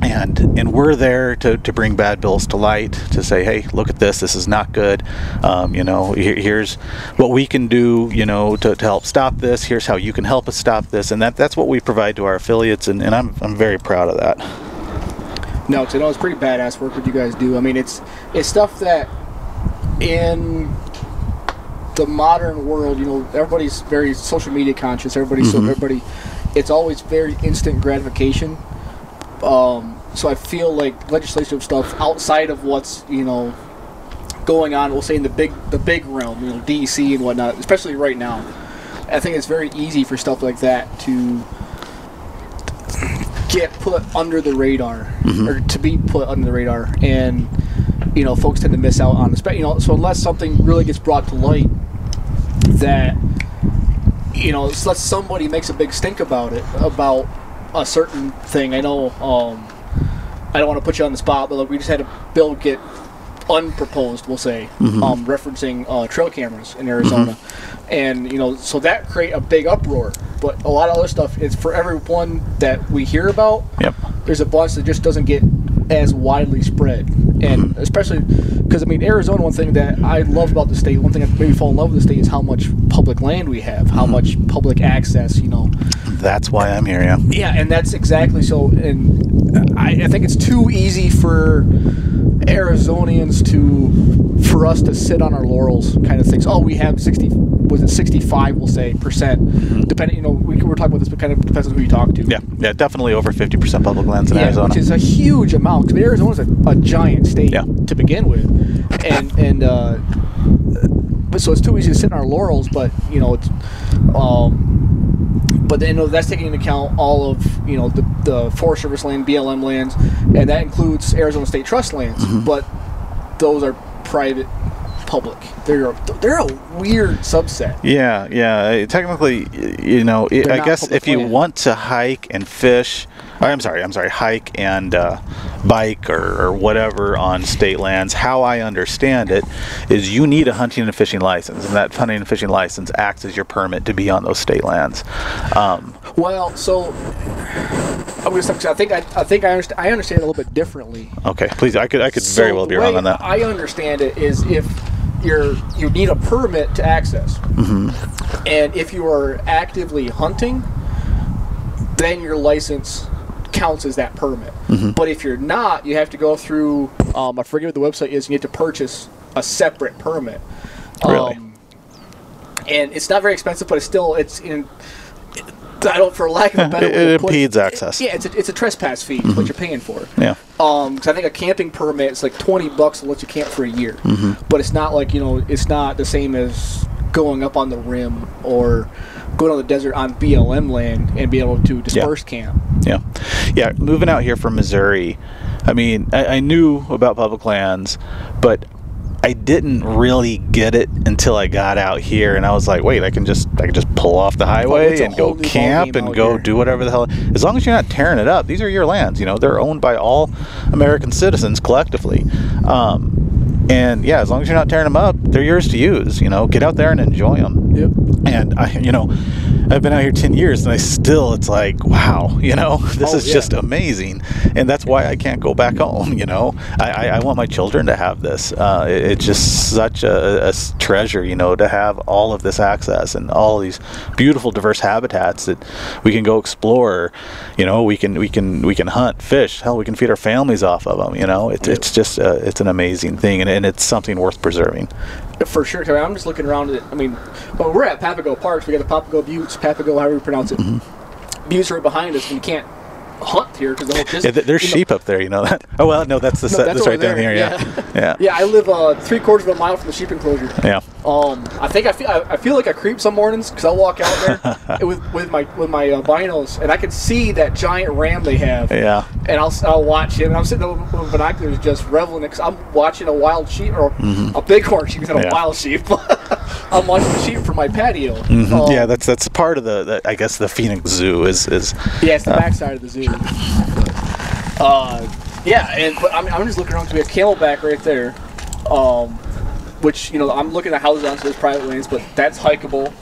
And and we're there to, to bring bad bills to light to say, hey, look at this. This is not good. Um, you know, here, here's what we can do. You know, to, to help stop this. Here's how you can help us stop this. And that that's what we provide to our affiliates. And, and I'm I'm very proud of that. No, 'cause I know it's pretty badass work what you guys do. I mean, it's it's stuff that in the modern world, you know, everybody's very social media conscious. Everybody's so everybody, it's always very instant gratification. Um, so I feel like legislative stuff outside of what's you know going on, we'll say in the big the big realm, you know, DC and whatnot, especially right now. I think it's very easy for stuff like that to get put under the radar or to be put under the radar and you know folks tend to miss out on the spe- you know so unless something really gets brought to light that you know unless somebody makes a big stink about it about a certain thing. I know um i don't want to put you on the spot but like, we just had a bill get unproposed we'll say um referencing uh, trail cameras in arizona. And you know so that create a big uproar but a lot of other stuff is for everyone that we hear about. Yep. there's a bunch that just doesn't get as widely spread and mm-hmm. especially because i mean arizona one thing that i love about the state one thing that made me fall in love with the state is how much public land we have how mm-hmm. much public access you know That's why I'm here. Yeah. yeah, and that's exactly so. And I, I think it's too easy for Arizonians to, for us to sit on our laurels, kind of things. Oh, we have sixty, was it sixty-five? We'll say percent, depending. You know, we're talking about this, but kind of depends on who you talk to. Yeah. Yeah. Definitely over 50% public lands in Yeah, Arizona. which is a huge amount because Arizona's a, a giant state Yeah. to begin with, and and uh, but so it's too easy to sit on our laurels. But you know, it's um, but then you know that's taking into account all of you know the the Forest Service land, BLM lands, and that includes Arizona State Trust lands. Mm-hmm. But those are private, public. They're a, they're a weird subset. Yeah, yeah. Technically, you know, it, I guess if you want to hike and fish, I'm sorry, I'm sorry, hike and uh, bike or, or whatever on state lands, how I understand it is you need a hunting and fishing license, and that hunting and fishing license acts as your permit to be on those state lands. Um, Well, so I'm stop 'cause I think I, I think I understand I understand it a little bit differently. okay, please, I could I could very well be wrong on that. I understand it is if you're you need a permit to access, Mm-hmm. and if you are actively hunting, then your license counts as that permit. Mm-hmm. But if you're not, you have to go through. Um, I forget what the website is. You need to purchase a separate permit. Really? Um, and it's not very expensive, but it's still it's in. I don't, for lack of a *laughs* better It- way, it impedes access. Yeah, it's a, it's a trespass fee. Is what you're paying for. Yeah. Um, 'cause I think a camping permit is like twenty bucks to let you camp for a year, Mm-hmm. but it's not like you know it's not the same as going up on the rim or going on the desert on BLM land and be able to disperse camp. Yeah, yeah. Moving out here from Missouri, I mean, I, I knew about public lands, but I didn't really get it until I got out here, and I was like, wait, I can just I can just pull off the highway it's a and go camp and go here. do whatever the hell. As long as you're not tearing it up, these are your lands. You know, they're owned by all American citizens collectively. Um, and yeah, as long as you're not tearing them up, they're yours to use. You know, get out there and enjoy them. Yep. And I, you know, I've been out here ten years, and I still, it's like, wow, you know, *laughs* this Oh, is yeah. just amazing, and that's why I can't go back home. You know, I, I, I want my children to have this. Uh, it- it's just such a treasure, you know, to have all of this access and all these beautiful, diverse habitats that we can go explore. You know, we can we can we can hunt, fish. Hell, we can feed our families off of them. You know, it's it's just uh, it's an amazing thing, and, and it's something worth preserving. For sure, I I'm just looking around at I mean, well, we're at Papago Parks. We got the Papago Buttes, Papago, however you pronounce it. Buttes right behind us, and you can't hunt here because the whole Yeah, there's you know- sheep up there. You know that? Oh well, no, that's the No, set, that's that's, right over down there, here. Yeah, yeah, Yeah, I live uh, three quarters of a mile from the sheep enclosure. yeah. Um, I think I feel I, I feel like I creep some mornings because I'll walk out there *laughs* with with my with my uh, binos and I can see that giant ram they have. Yeah. And I'll I'll watch him and I'm sitting there with with binoculars just reveling because I'm watching a wild sheep or a bighorn sheep, not a Mm-hmm. Wild sheep. *laughs* I'm watching the sheep from my patio. Um, Mm-hmm. yeah, that's that's part of the, the I guess the Phoenix Zoo is is Yeah, it's the backside of the zoo. Uh, yeah, and but I'm, I'm just looking around to be a camelback right there. Um, which you know I'm looking at houses on there's private lanes, but that's hikeable.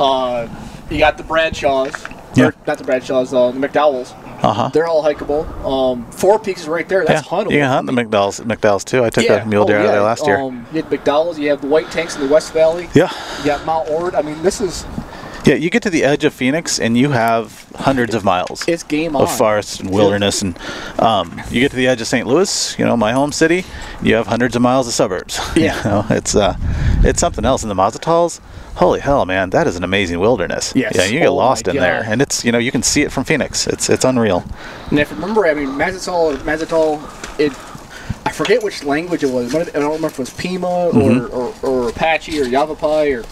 Uh, you got the Bradshaws, Mm-hmm. Yeah. or not the Bradshaws, uh, the McDowells. uh huh. They're all hikeable. Um, Four Peaks is right there. That's yeah, huntable. you can hunt the McDowell's McDowell's too. I took a mule oh, deer out of there last year. Um, you have McDowell's. You have the White Tanks in the West Valley. yeah, You got Mount Ord. I mean, this is yeah. You get to the edge of Phoenix and you have hundreds of miles it's game on. of forest and wilderness, and um, you get to the edge of St. Louis, you know, my home city. You have hundreds of miles of suburbs. *laughs* Yeah. you know, it's uh, it's something else. And the Mazatzals, holy hell, man, that is an amazing wilderness. Yes. Yeah, you get Oh lost in there, and it's you know you can see it from Phoenix. It's it's unreal. And if you remember, I mean, Mazatzal, Mazatzal, it, I forget which language it was. I don't remember if it was Pima or, Mm-hmm. or, or Apache or Yavapai or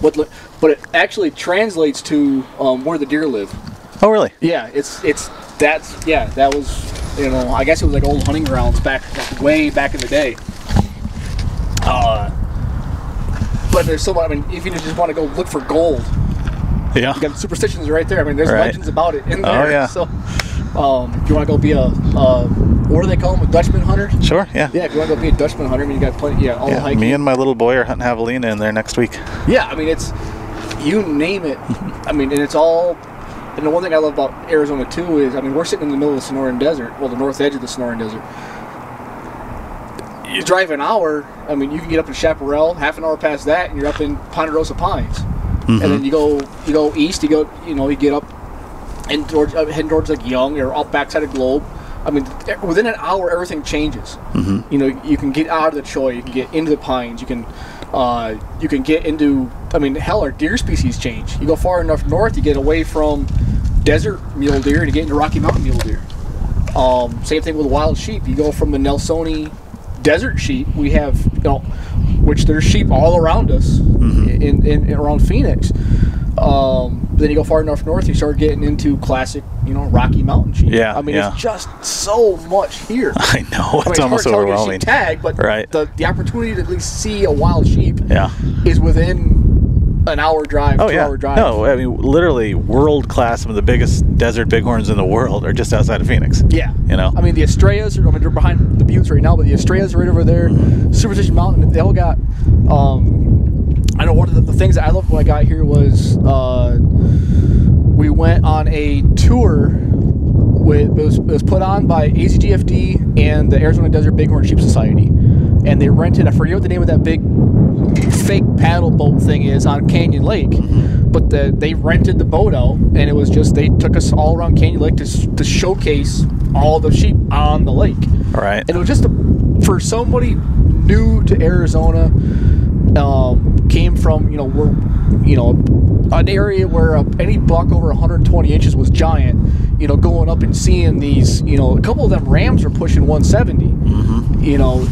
what, but it actually translates to um, where the deer live. Oh, really? Yeah, it's it's that's yeah that was you know I guess it was like old hunting grounds back like, way back in the day. Uh, but there's so much. I mean, if you just want to go look for gold, Yeah. you got superstitions right there. I mean, there's Right. legends about it in there. Oh, there. yeah. So, um, if you want to go be a, uh, what do they call them, a Dutchman hunter? Sure. Yeah. Yeah, if you want to go be a Dutchman hunter, I mean, you got plenty. Yeah, all the Yeah, hiking. me and my little boy are hunting javelina in there next week. yeah, I mean, it's you name it. *laughs* I mean, and it's all. And the one thing I love about Arizona too is, I mean, we're sitting in the middle of the Sonoran Desert, well, the north edge of the Sonoran Desert. You drive an hour. I mean, you can get up in Chaparral. Half an hour past that, and you're up in Ponderosa Pines. And then you go, you go east. You go, you know, you get up and towards uh, heading towards like Young or up backside of Globe. I mean, within an hour, everything changes. Mm-hmm. You know, you can get out of the cholla, you can get into the pines, you can, uh, you can get into. I mean, hell, our deer species change. You go far enough north, you get away from desert mule deer, and you get into Rocky Mountain mule deer. Um, same thing with wild sheep. You go from the Nelsoni desert sheep. We have, you know, which there's sheep all around us in, in, in around Phoenix. Um, then you go far enough north, you start getting into classic, you know, Rocky Mountain sheep. Yeah, I mean, yeah. it's just so much here. *laughs* I know I mean, it's almost hard to tell you a overwhelming. sheep tag, but Right. the, the opportunity to at least see a wild sheep Yeah. is within an hour drive, Oh two yeah. hour drive. No, I mean literally world class. Some of the biggest desert bighorns in the world are just outside of Phoenix. Yeah. You know. I mean, the Estrellas are, I mean, they're behind the buttes right now, but the Estrellas are right over there. Superstition Mountain, they all got, um, I know one of the, the things that I loved when I got here was uh, we went on a tour with, it was, it was put on by AZGFD and the Arizona Desert Bighorn Sheep Society. And they rented, I forget what the name of that big fake paddle boat thing is on Canyon Lake. But the, they rented the boat out, and it was just they took us all around Canyon Lake to, to showcase all the sheep on the lake. All right. And it was just a, for somebody new to Arizona, um, came from you know we're you know an area where uh, any buck over 120 inches was giant. You know, going up and seeing these, you know, a couple of them rams are pushing 170. Mm-hmm. You know,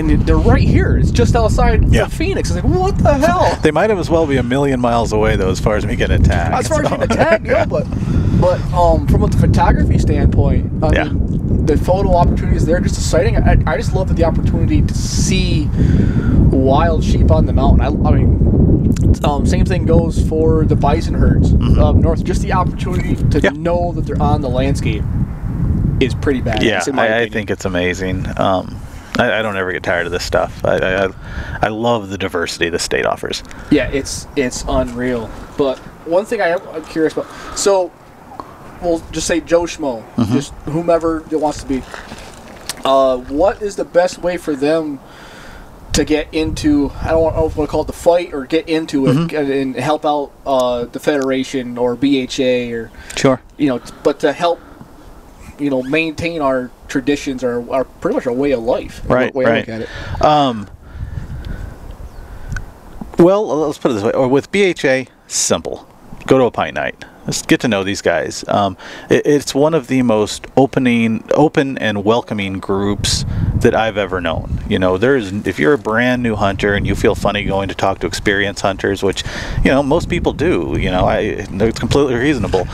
and they're right here. It's just outside Yeah. Phoenix. It's like what the hell? *laughs* They might as well be a million miles away, though, as far as me getting attacked. as far as *laughs* so- getting attacked, yeah, but but um, from a photography standpoint, I Yeah. mean, the photo opportunities there, just sighting. I, I just love the opportunity to see wild sheep on the mountain. I, I mean, um, same thing goes for the bison herds up north. Just the opportunity to Mm-hmm. Yeah. know that they're on the landscape is pretty bad. yeah, I, I think it's amazing. Um, I, I don't ever get tired of this stuff. I, I, I- love the diversity the state offers. Yeah, it's it's unreal. But one thing I am curious about. So, we'll just say Joe Schmo, Mm-hmm. just whomever it wants to be. Uh, what is the best way for them to get into? I don't I want to call it the fight or get into it Mm-hmm. and, and help out uh, the federation or BHA or Sure. you know, but to help you know maintain our traditions or our pretty much our way of life. Right, way I right. look at it. Um, well, let's put it this way. Or with BHA, simple. Go to a pint night. Let's get to know these guys. Um, it, it's one of the most opening, open and welcoming groups that I've ever known. You know, there's if you're a brand new hunter and you feel funny going to talk to experienced hunters, which you know most people do. You know, I it's completely reasonable.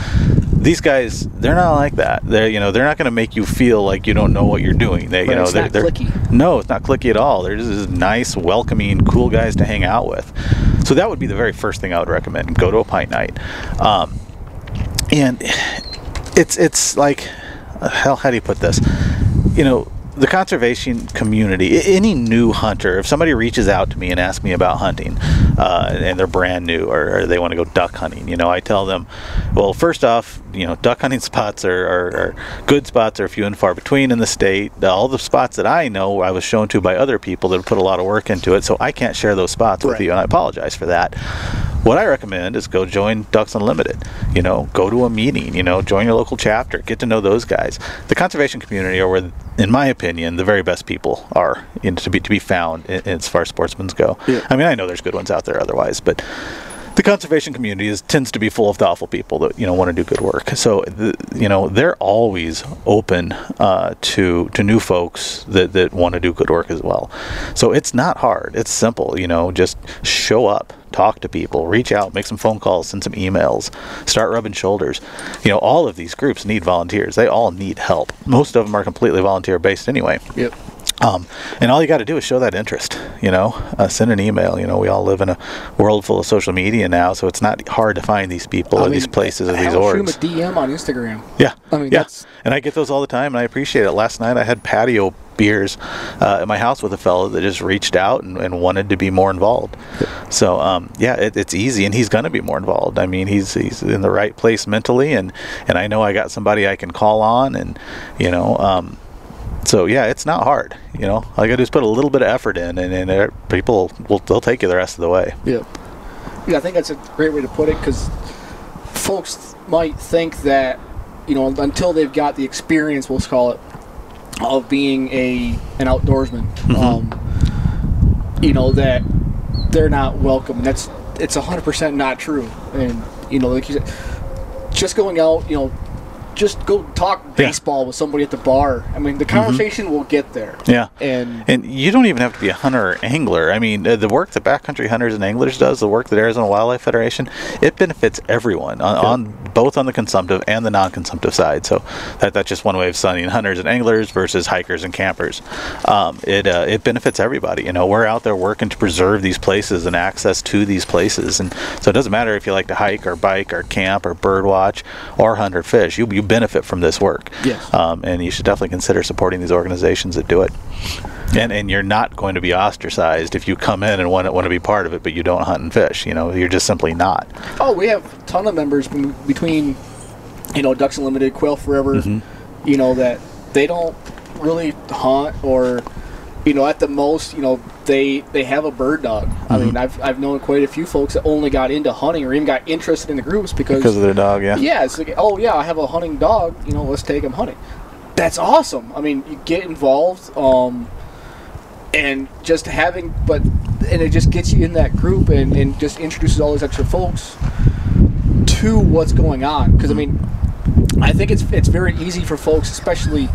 These guys, they're not like that. They're you know they're not going to make you feel like you don't know what you're doing. They you know it's they're, not they're cliquey. no, it's not clicky at all. They're just nice, welcoming, cool guys to hang out with. So that would be the very first thing I would recommend. Go to a pint night, um, and it's it's like, uh, hell, how do you put this? You know, the conservation community, any new hunter, if somebody reaches out to me and asks me about hunting, uh, and they're brand new or, or they want to go duck hunting, you know, I tell them, well, first off, you know, duck hunting *laughs* spots are, are, are good spots are few and far between in the state. All the spots that I know, I was shown to by other people that have put a lot of work into it, so I can't share those spots with you, and I apologize for that. What I recommend is go join Ducks Unlimited. You know, go to a meeting. You know, join your local chapter. Get to know those guys. The conservation community are where, in my opinion, the very best people are know, to be to be found in, as far as sportsmen go. Yeah. I mean, I know there's good ones out there otherwise, but the conservation community is tends to be full of thoughtful people that you know want to do good work. So the, you know they're always open uh, to to new folks that, that want to do good work as well. So it's not hard. It's simple. You know, just show up, talk to people, reach out, make some phone calls, send some emails, start rubbing shoulders. You know, all of these groups need volunteers. They all need help. Most of them are completely volunteer based anyway. Yep. Um, and all you got to do is show that interest. You know, uh, send an email. You know, we all live in a world full of social media now, so it's not hard to find these people or these places or these hell, shoot orgs. a DM on Instagram. Yeah, I mean, yeah. that's- and I get those all the time, and I appreciate it. Last night I had patio beers uh, at my house with a fellow that just reached out and, and wanted to be more involved. So um, yeah, it, it's easy, and he's going to be more involved. I mean, he's he's in the right place mentally, and and I know I got somebody I can call on, and you know. Um, so yeah, it's not hard. You know, all you gotta do is put a little bit of effort in, and, and uh, people will they'll take you the rest of the way. Yep. Yeah, I think that's a great way to put it because folks might think that you know until they've got the experience, we'll call it, of being a an outdoorsman, um, you know that they're not welcome. And that's it's hundred percent not true. And you know, like you said, just going out, you know. Just go talk Yeah. baseball with somebody at the bar. I mean, the conversation will get there. Yeah. And And you don't even have to be a hunter or angler. I mean, the work that Backcountry Hunters and Anglers does, the work that Arizona Wildlife Federation, it benefits everyone on, on both on the consumptive and the non-consumptive side. So that, that's just one way of sunning hunters and anglers versus hikers and campers. Um, it uh, it benefits everybody. You know, we're out there working to preserve these places and access to these places, and so it doesn't matter if you like to hike or bike or camp or bird watch or hunt or fish. You you benefit from this work. Yes. Um, and you should definitely consider supporting these organizations that do it. And and you're not going to be ostracized if you come in and want to, want to be part of it, but you don't hunt and fish. You know, you're just simply not. Oh, we have a ton of members between, you know, Ducks Unlimited, Quail Forever, Mm-hmm. you know, that they don't really hunt or, you know, at the most, you know, they they have a bird dog. Mm-hmm. I mean, I've, I've known quite a few folks that only got into hunting or even got interested in the groups because, Because of their dog, yeah. yeah, it's like, oh, yeah, I have a hunting dog, you know, let's take him hunting. That's awesome. I mean, you get involved, um, and just having, but and it just gets you in that group and, and just introduces all these extra folks to what's going on. Because I mean, I think it's it's very easy for folks, especially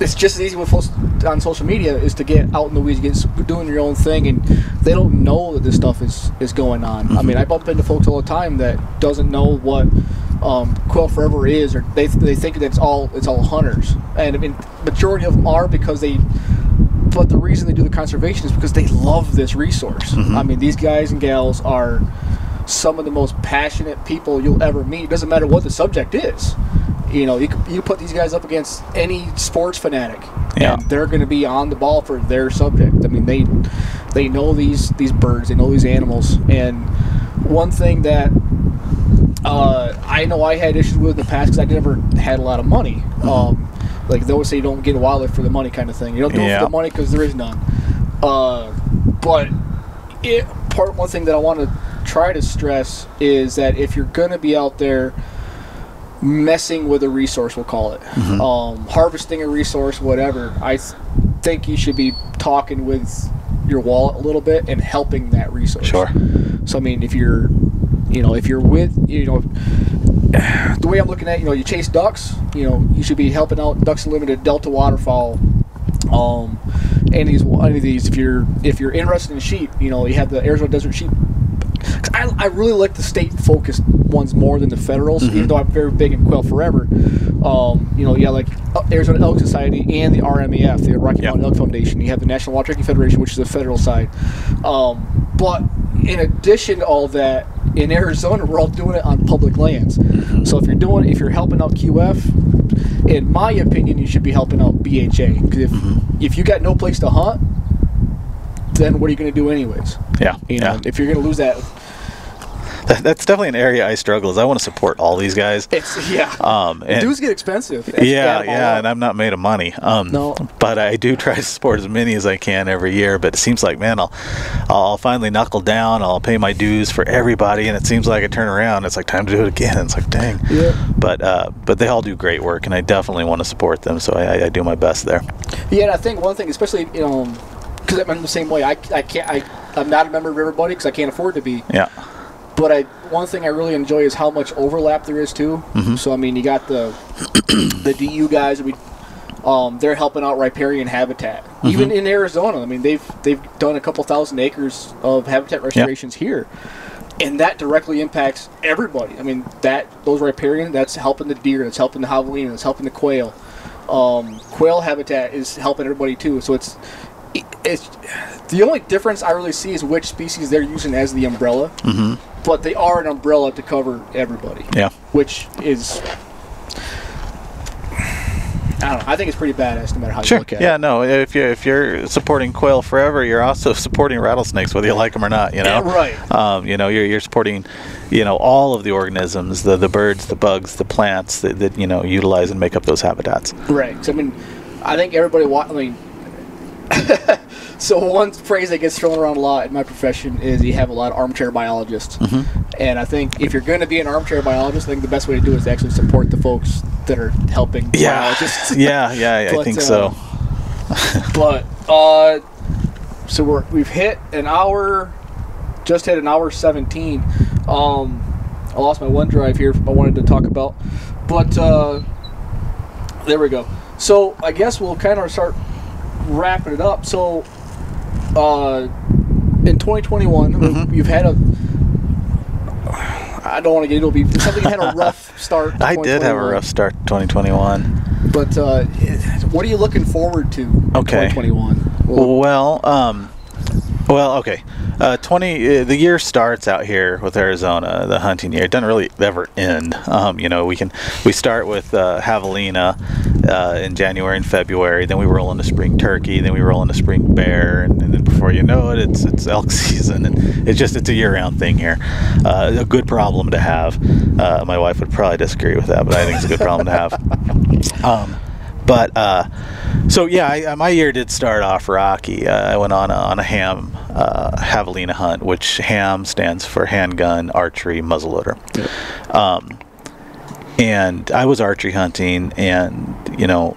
it's just as easy with folks on social media is to get out in the weeds, get doing your own thing, and they don't know that this stuff is is going on. I mean, I bump into folks all the time that doesn't know what um, Quail Forever is, or they, they think that it's all it's all hunters, and I mean, majority of them are because they. But the reason they do the conservation is because they love this resource. I mean, these guys and gals are some of the most passionate people you'll ever meet. It doesn't matter what the subject is. You know, you you put these guys up against any sports fanatic, Yeah. and they're going to be on the ball for their subject. I mean, they they know these these birds, they know these animals, and one thing that uh, I know I had issues with in the past because I never had a lot of money. Mm-hmm. Um, like they always say, you don't get a wildlife for the money kind of thing. You don't do it for the money because there is none. Uh, but it, part one thing that I want to try to stress is that if you're going to be out there messing with a resource, we'll call it, Mm-hmm. um, harvesting a resource, whatever, I th- think you should be talking with your wallet a little bit and helping that resource. Sure. So I mean, if you're, you know, if you're with, you know, *sighs* the way I'm looking at, you know, you chase ducks, you know, you should be helping out Ducks Unlimited, Delta Waterfowl, um, any of these, any of these. If you're if you're interested in sheep, you know, you have the Arizona Desert Sheep. 'Cause I, I really like the state focused ones more than the federals, even though I'm very big in Quail Forever. Um, you know, yeah, like uh, Arizona Elk Society and the RMEF, the Rocky. Mountain Elk Foundation. You have the National Wild Turkey Federation, which is the federal side. Um, but in addition to all that, in Arizona, we're all doing it on public lands. So if you're doing, if you're helping out QF, in my opinion, you should be helping out BHA because if if you got no place to hunt, then what are you going to do anyways? Yeah. You know, yeah. if you're going to lose that, That, that's definitely an area I struggle. Is I want to support all these guys. it's yeah. Um, and, Dues get expensive. That's yeah, yeah, and I'm not made of money. Um, No. but I do try to support as many as I can every year. But it seems like, man, I'll, I'll finally knuckle down. I'll pay my dues for everybody, and it seems like I turn around. It's like time to do it again. It's like, dang. Yeah. But uh, but they all do great work, and I definitely want to support them. So I, I- I do my best there. Yeah, and I think one thing, especially you know, because I'm the same way. I, I can't. I I'm not a member of Everybody because I can't afford to be. Yeah. But I one thing I really enjoy is how much overlap there is too. Mm-hmm. So I mean, you got the the DU guys. We um, they're helping out riparian habitat. Mm-hmm. Even in Arizona, I mean, they've they've done a couple thousand acres of habitat restorations here, and that directly impacts everybody. I mean, that those riparian that's helping the deer, that's helping the javelina, that's helping the quail. Um, quail habitat is helping everybody too. So it's it's the only difference I really see is which species they're using as the umbrella. Mm-hmm. But they are an umbrella to cover everybody, Yeah. which is I don't know. I think it's pretty badass no matter how you look at yeah, it. Yeah, no. If you're if you're supporting quail forever, you're also supporting rattlesnakes, whether you like them or not. You know. Yeah, right. Um, you know, you're, you're supporting, you know, all of the organisms, the the birds, the bugs, the plants that, that you know utilize and make up those habitats. Right. I mean, I think everybody. Wa- I mean, *laughs* so one phrase that gets thrown around a lot in my profession is you have a lot of armchair biologists, Mm-hmm. and I think if you're going to be an armchair biologist, I think the best way to do it is to actually support the folks that are helping biologists. *laughs* yeah. Yeah. I But, think uh, so. *laughs* but uh, so we're we've hit an hour, just hit an hour seventeen. Um, I lost my OneDrive here. I wanted to talk about, but uh, there we go. So I guess we'll kind of start wrapping it up. So uh, in 2021, you've had a. I don't want to get into it. but Something had a rough *laughs* start. I did have a rough start to 2021. But uh, what are you looking forward to? in Okay. 2021. Well, Well, um, well, okay. Uh, Twenty. Uh, the year starts out here with Arizona, the hunting year. It doesn't really ever end. Um, you know, we can we start with uh, javelina uh, in January and February. Then we roll into spring turkey. Then we roll into spring bear, and, and then before you know it, it's it's elk *laughs* season, and it's just it's a year-round thing here. Uh, a good problem to have. Uh, my wife would probably disagree with that, but I think it's a good problem to have. *laughs* Um, but uh, so yeah, I, my year did start off rocky. Uh, I went on a, on a ham uh, javelina hunt, which ham stands for handgun archery muzzleloader. Um, and I was archery hunting, and you know,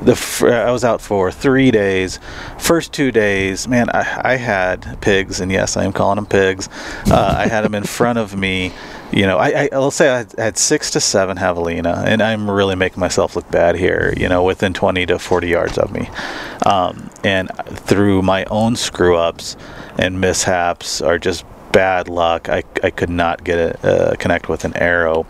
the fr- I was out for three days. First two days, man, I, I had pigs, and yes, I am calling them pigs. Uh, I had them in front of me. You know, I, I will say I had, six to seven javelina, and I'm really making myself look bad here. You know, within 20 to 40 yards of me, um, and through my own screw ups and mishaps, or just bad luck, I, I could not get a uh, connect with an arrow.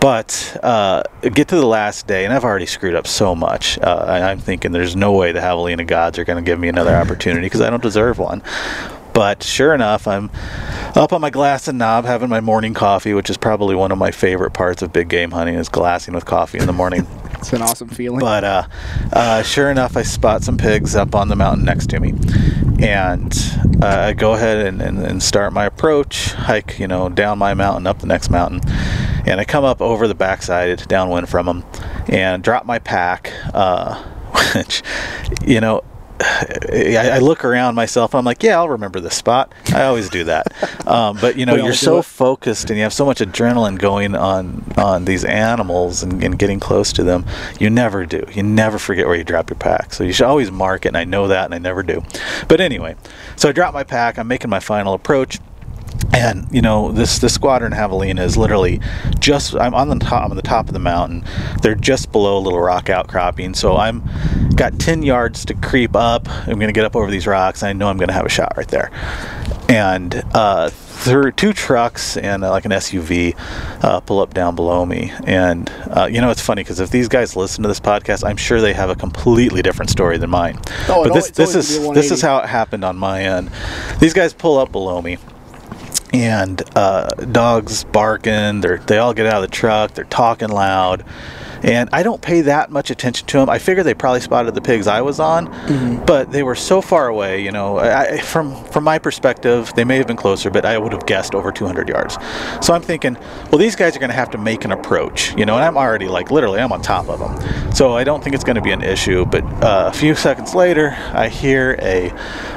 But uh, get to the last day, and I've already screwed up so much. Uh, I, I'm thinking there's no way the Javelina gods are going to give me another opportunity because I don't deserve one. But sure enough, I'm up on my glass and knob having my morning coffee, which is probably one of my favorite parts of big game hunting is glassing with coffee in the morning. *laughs* It's an awesome feeling. But uh, uh, sure enough, I spot some pigs up on the mountain next to me, and uh, I go ahead and, and, and start my approach, hike, you know, down my mountain, up the next mountain, and I come up over the backside, downwind from them, and drop my pack, uh, *laughs* which, you know. *sighs* I, I look around myself and I'm like, yeah, I'll remember this spot. I always do that. *laughs* Um, but you know, you're so it. focused and you have so much adrenaline going on on these animals and, and getting close to them you never do you never forget where you drop your pack so you should always mark it and i know that and i never do but anyway so i drop my pack i'm making my final approach and you know this this squadron javelina is literally just i'm on the top I'm on the top of the mountain. They're just below a little rock outcropping. So i'm got 10 yards to creep up. I'm going to get up over these rocks. And i know i'm going to have a shot right there. And uh through two trucks and uh, like an SUV uh, pull up down below me. And uh, you know, it's funny because if these guys listen to this podcast, I'm sure they have a completely different story than mine. Oh, but this this is this is how it happened on my end. These guys pull up below me and uh, dogs barking. They're they all get out of the truck. They're talking loud, and I don't pay that much attention to them. I figure they probably spotted the pigs I was on, but they were so far away. You know, I- from from my perspective, they may have been closer, but I would have guessed over 200 yards. So I'm thinking, well, these guys are going to have to make an approach. You know, and I'm already like literally I'm on top of them, so I don't think it's going to be an issue. But uh, a few seconds later, I hear a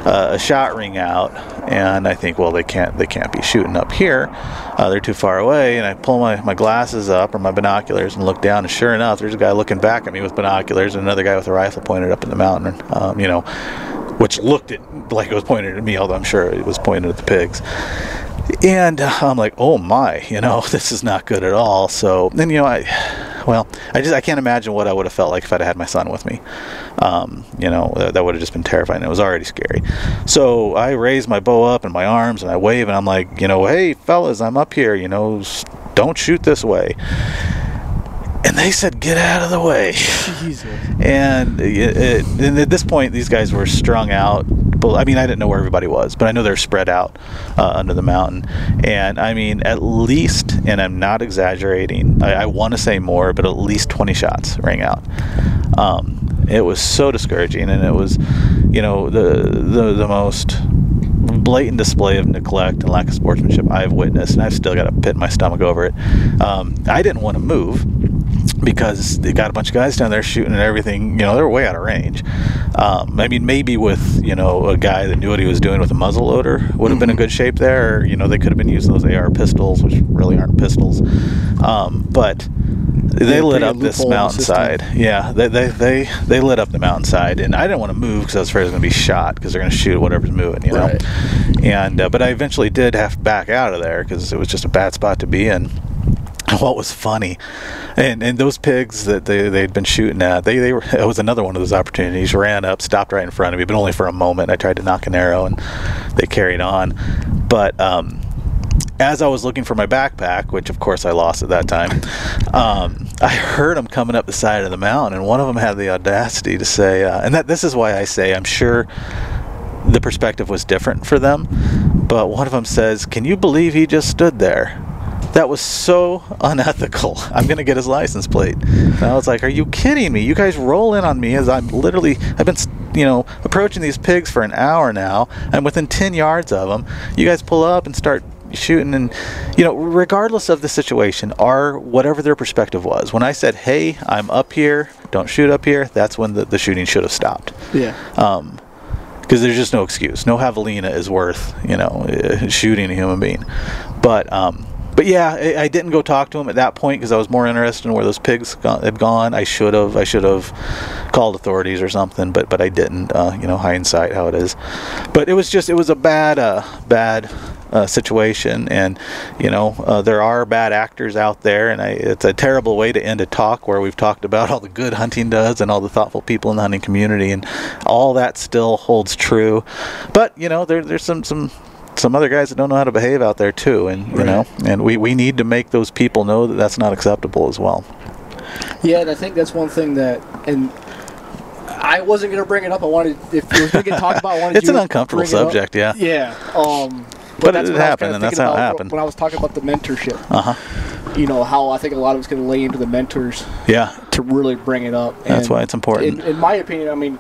uh, a shot ring out, and I think, well, they can't they can't be shooting up here. Uh, they're too far away, and I pull my, my glasses up or my binoculars and look down, and sure enough, there's a guy looking back at me with binoculars, and another guy with a rifle pointed up in the mountain. Um, you know, which looked at like it was pointed at me, although I'm sure it was pointed at the pigs. And uh, I'm like, oh my, you know, *laughs* this is not good at all. So then, you know, I, well, I just I can't imagine what I would have felt like if I'd had my son with me. Um, you know, that, that would have just been terrifying. It was already scary. So I raise my bow up and my arms and I wave and I'm like, you know, hey fellas, I'm up here. You know, don't shoot this way. And they said, get out of the way Jesus. and it, it, and at this point these guys were strung out but i mean i didn't know where everybody was but i know they're spread out uh, under the mountain and i mean at least and i'm not exaggerating i, I want to say more but at least 20 shots rang out um, it was so discouraging and it was you know the the, the most blatant display of neglect and lack of sportsmanship I've witnessed, and I've still got a pit in my stomach over it. Um, I didn't want to move because they got a bunch of guys down there shooting and everything. You know, they're way out of range. Um, I mean, maybe with you know a guy that knew what he was doing with a muzzle loader would have been in good shape there. Or, you know, they could have been using those AR pistols, which really aren't pistols. Um, but they Yeah, lit up this the system. mountainside. Yeah, they, they they they lit up the mountainside, and I didn't want to move because I was afraid I was going to be shot because they're going to shoot whatever's moving, you know. Right. And uh, but I eventually did have to back out of there because it was just a bad spot to be in. *laughs* What was funny, and and those pigs that they they'd been shooting at, they they were *laughs* it was another one of those opportunities. Ran up, stopped right in front of me, but only for a moment. I tried to knock an arrow, and they carried on. But um, as I was looking for my backpack, which of course I lost at that time, um, I heard them coming up the side of the mountain, and one of them had the audacity to say, uh, and that this is why I say I'm sure the perspective was different for them, but one of them says, "Can you believe he just stood there?" That was so unethical. *laughs* I'm gonna get his license plate. And I was like, "Are you kidding me? You guys roll in on me as I'm literally I've been you know approaching these pigs for an hour now. I'm within 10 yards of them. You guys pull up and start shooting and you know regardless of the situation or whatever their perspective was when i said hey i'm up here don't shoot up here that's when the, the shooting should have stopped Yeah. um, because there's just no excuse. No javelina is worth you know uh, shooting a human being. But um, but yeah, I, I didn't go talk to him at that point because I was more interested in where those pigs had gone. I should have. I should have called authorities or something, but but I didn't. Uh, you know, hindsight how it is. But it was just it was a bad uh, bad uh, situation, and you know uh, there are bad actors out there, and I, it's a terrible way to end a talk where we've talked about all the good hunting does and all the thoughtful people in the hunting community, and all that still holds true. But you know there, there's some some some other guys that don't know how to behave out there too, and you Right. know, and we, we need to make those people know that that's not acceptable as well. Yeah, and I think that's one thing that, and I wasn't gonna bring it up. I wanted if it was gonna get talked about, I wanted *laughs* It's you an uncomfortable bring it up. subject, yeah. Yeah. Um, But that's it what I happened, and that's how it happened. When I was talking about the mentorship, Uh huh. you know how I think a lot of it's gonna lay into the mentors Yeah, to really bring it up. that's why it's important. In, in my opinion, I mean,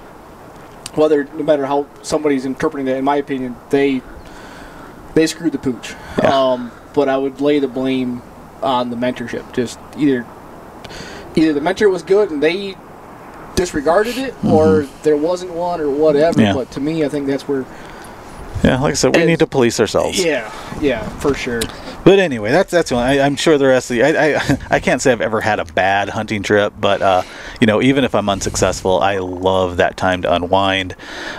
whether no matter how somebody's interpreting that, in my opinion, they they screwed the pooch. Yeah. Um, but I would lay the blame on the mentorship. Just either either the mentor was good and they disregarded it, or there wasn't one, or whatever. Mm-hmm. Yeah. But to me, I think that's where. Yeah, like I said, we and- need to police ourselves. Yeah, yeah, for sure. But anyway, that's that's the one. I, I'm sure the rest of the I, I *laughs* I can't say I've ever had a bad hunting trip, but uh, you know, even if I'm unsuccessful, I love that time to unwind.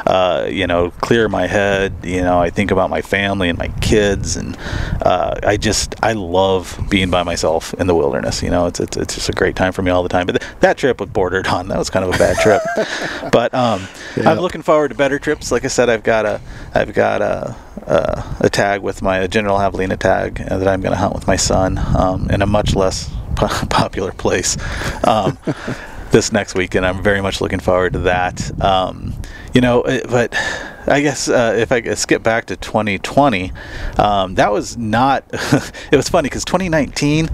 Uh, you know, clear my head. You know, I think about my family and my kids, and uh, I just I love being by myself in the wilderness. You know, it's it's, it's just a great time for me all the time. But th- that trip was bordered on. That was kind of a bad trip. *laughs* but um, Yeah. I'm looking forward to better trips. Like I said, I've got a I've got a a, a tag with my a general javelina tag that I'm going to hunt with my son um, in a much less po- *laughs* popular place um, *laughs* this next week, and I'm very much looking forward to that. Um, you know, it, but I guess uh, if I skip back to 2020, um, that was not. *laughs* it was funny because 2019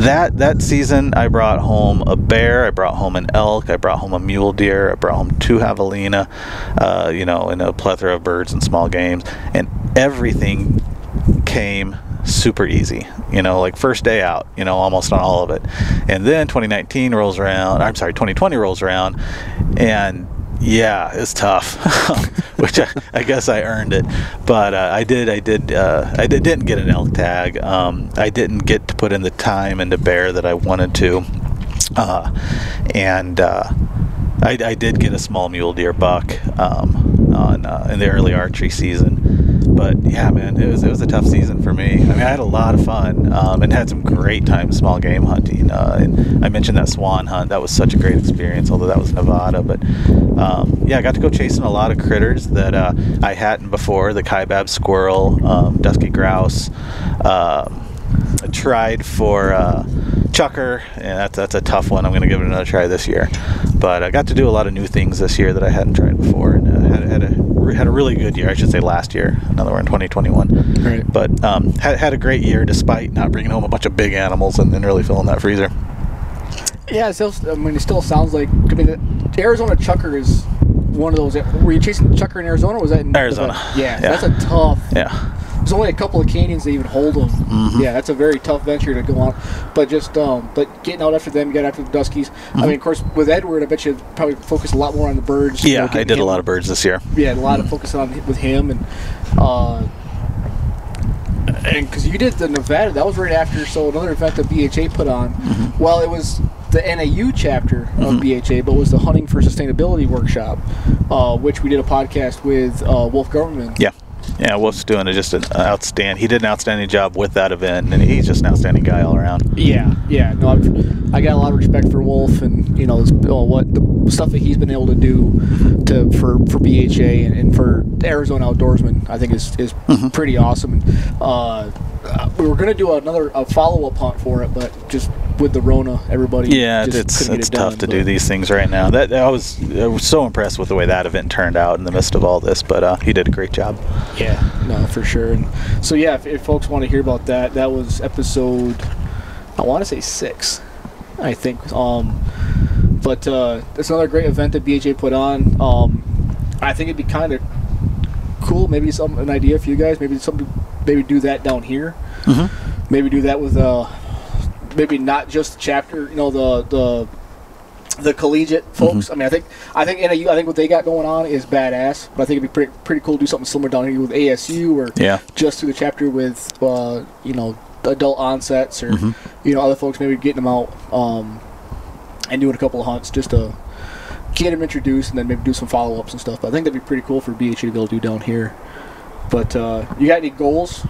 that that season I brought home a bear, I brought home an elk, I brought home a mule deer, I brought home two javelina, uh, you know, and a plethora of birds and small games, and everything came super easy. You know, like first day out, you know, almost on all of it, and then 2019 rolls around. I'm sorry, 2020 rolls around, and yeah, it's tough, *laughs* which I, I guess I earned it. But uh, I did, I did, uh, I did, didn't get an elk tag. Um, I didn't get to put in the time and into bear that I wanted to, uh, and uh, I, I did get a small mule deer buck um, on uh, in the early archery season. But yeah, man, it was it was a tough season for me. I mean, I had a lot of fun um, and had some great time small game hunting. Uh, and I mentioned that swan hunt; that was such a great experience. Although that was Nevada, but um, yeah, I got to go chasing a lot of critters that uh, I hadn't before: the kaibab squirrel, um, dusky grouse. Um, I tried for uh, chukar, and that's that's a tough one. I'm going to give it another try this year. But I got to do a lot of new things this year that I hadn't tried before, and uh, had, had a had a really good year. I should say last year. Another one in 2021. Right. But um, had had a great year despite not bringing home a bunch of big animals and, and really filling that freezer. Yeah, still, I mean, it still sounds like. I mean, the Arizona Chukar is one of those. Were you chasing Chukar in Arizona? Or was that in Arizona. Yeah, Yeah. that's a tough. Yeah. There's only a couple of canyons that even hold them. Mm-hmm. Yeah, that's a very tough venture to go on. But just, um, but getting out after them, you got after the Duskies. I mean, of course, with Edward, I bet you probably focus a lot more on the birds. you Mm-hmm. Yeah, know, I did a lot of birds this year. Yeah, a lot of focus on with him and, uh, and because you did the Nevada, that was right after. So another event that BHA put on. Mm-hmm. Well, it was the NAU chapter of BHA, but it was the Hunting for Sustainability workshop, uh, which we did a podcast with uh, Wolf Government. Yeah. Yeah, Wolf's doing a, just an outstanding. He did an outstanding job with that event, and he's just an outstanding guy all around. Yeah, yeah. No, I've, I got a lot of respect for Wolf and you know this, uh, what the stuff that he's been able to do to for for BHA and, and for Arizona outdoorsmen. I think is is pretty awesome. Uh, uh, we were gonna do another a follow up hunt for it, but just with the Rona, everybody Yeah, just it's it's it tough done, to do these things right now. That I was I was so impressed with the way that event turned out in the midst of all this, but uh, he did a great job. Yeah, no, for sure. And so yeah, if, if folks want to hear about that, that was episode I want to say six, I think. Um, but uh, it's another great event that BHA put on. Um, I think it'd be kind of cool, maybe some an idea for you guys. Maybe something, maybe do that down here. Maybe do that with uh, maybe not just the chapter. You know the the the collegiate folks. I mean, I think I think NAU. I think what they got going on is badass. But I think it'd be pretty pretty cool to do something similar down here with ASU or Yeah. just through the chapter with uh, you know adult onsets or you know other folks maybe getting them out um, and doing a couple of hunts just to get them introduced and then maybe do some follow ups and stuff. But I think that'd be pretty cool for BHA to be able to do down here. But uh, you got any goals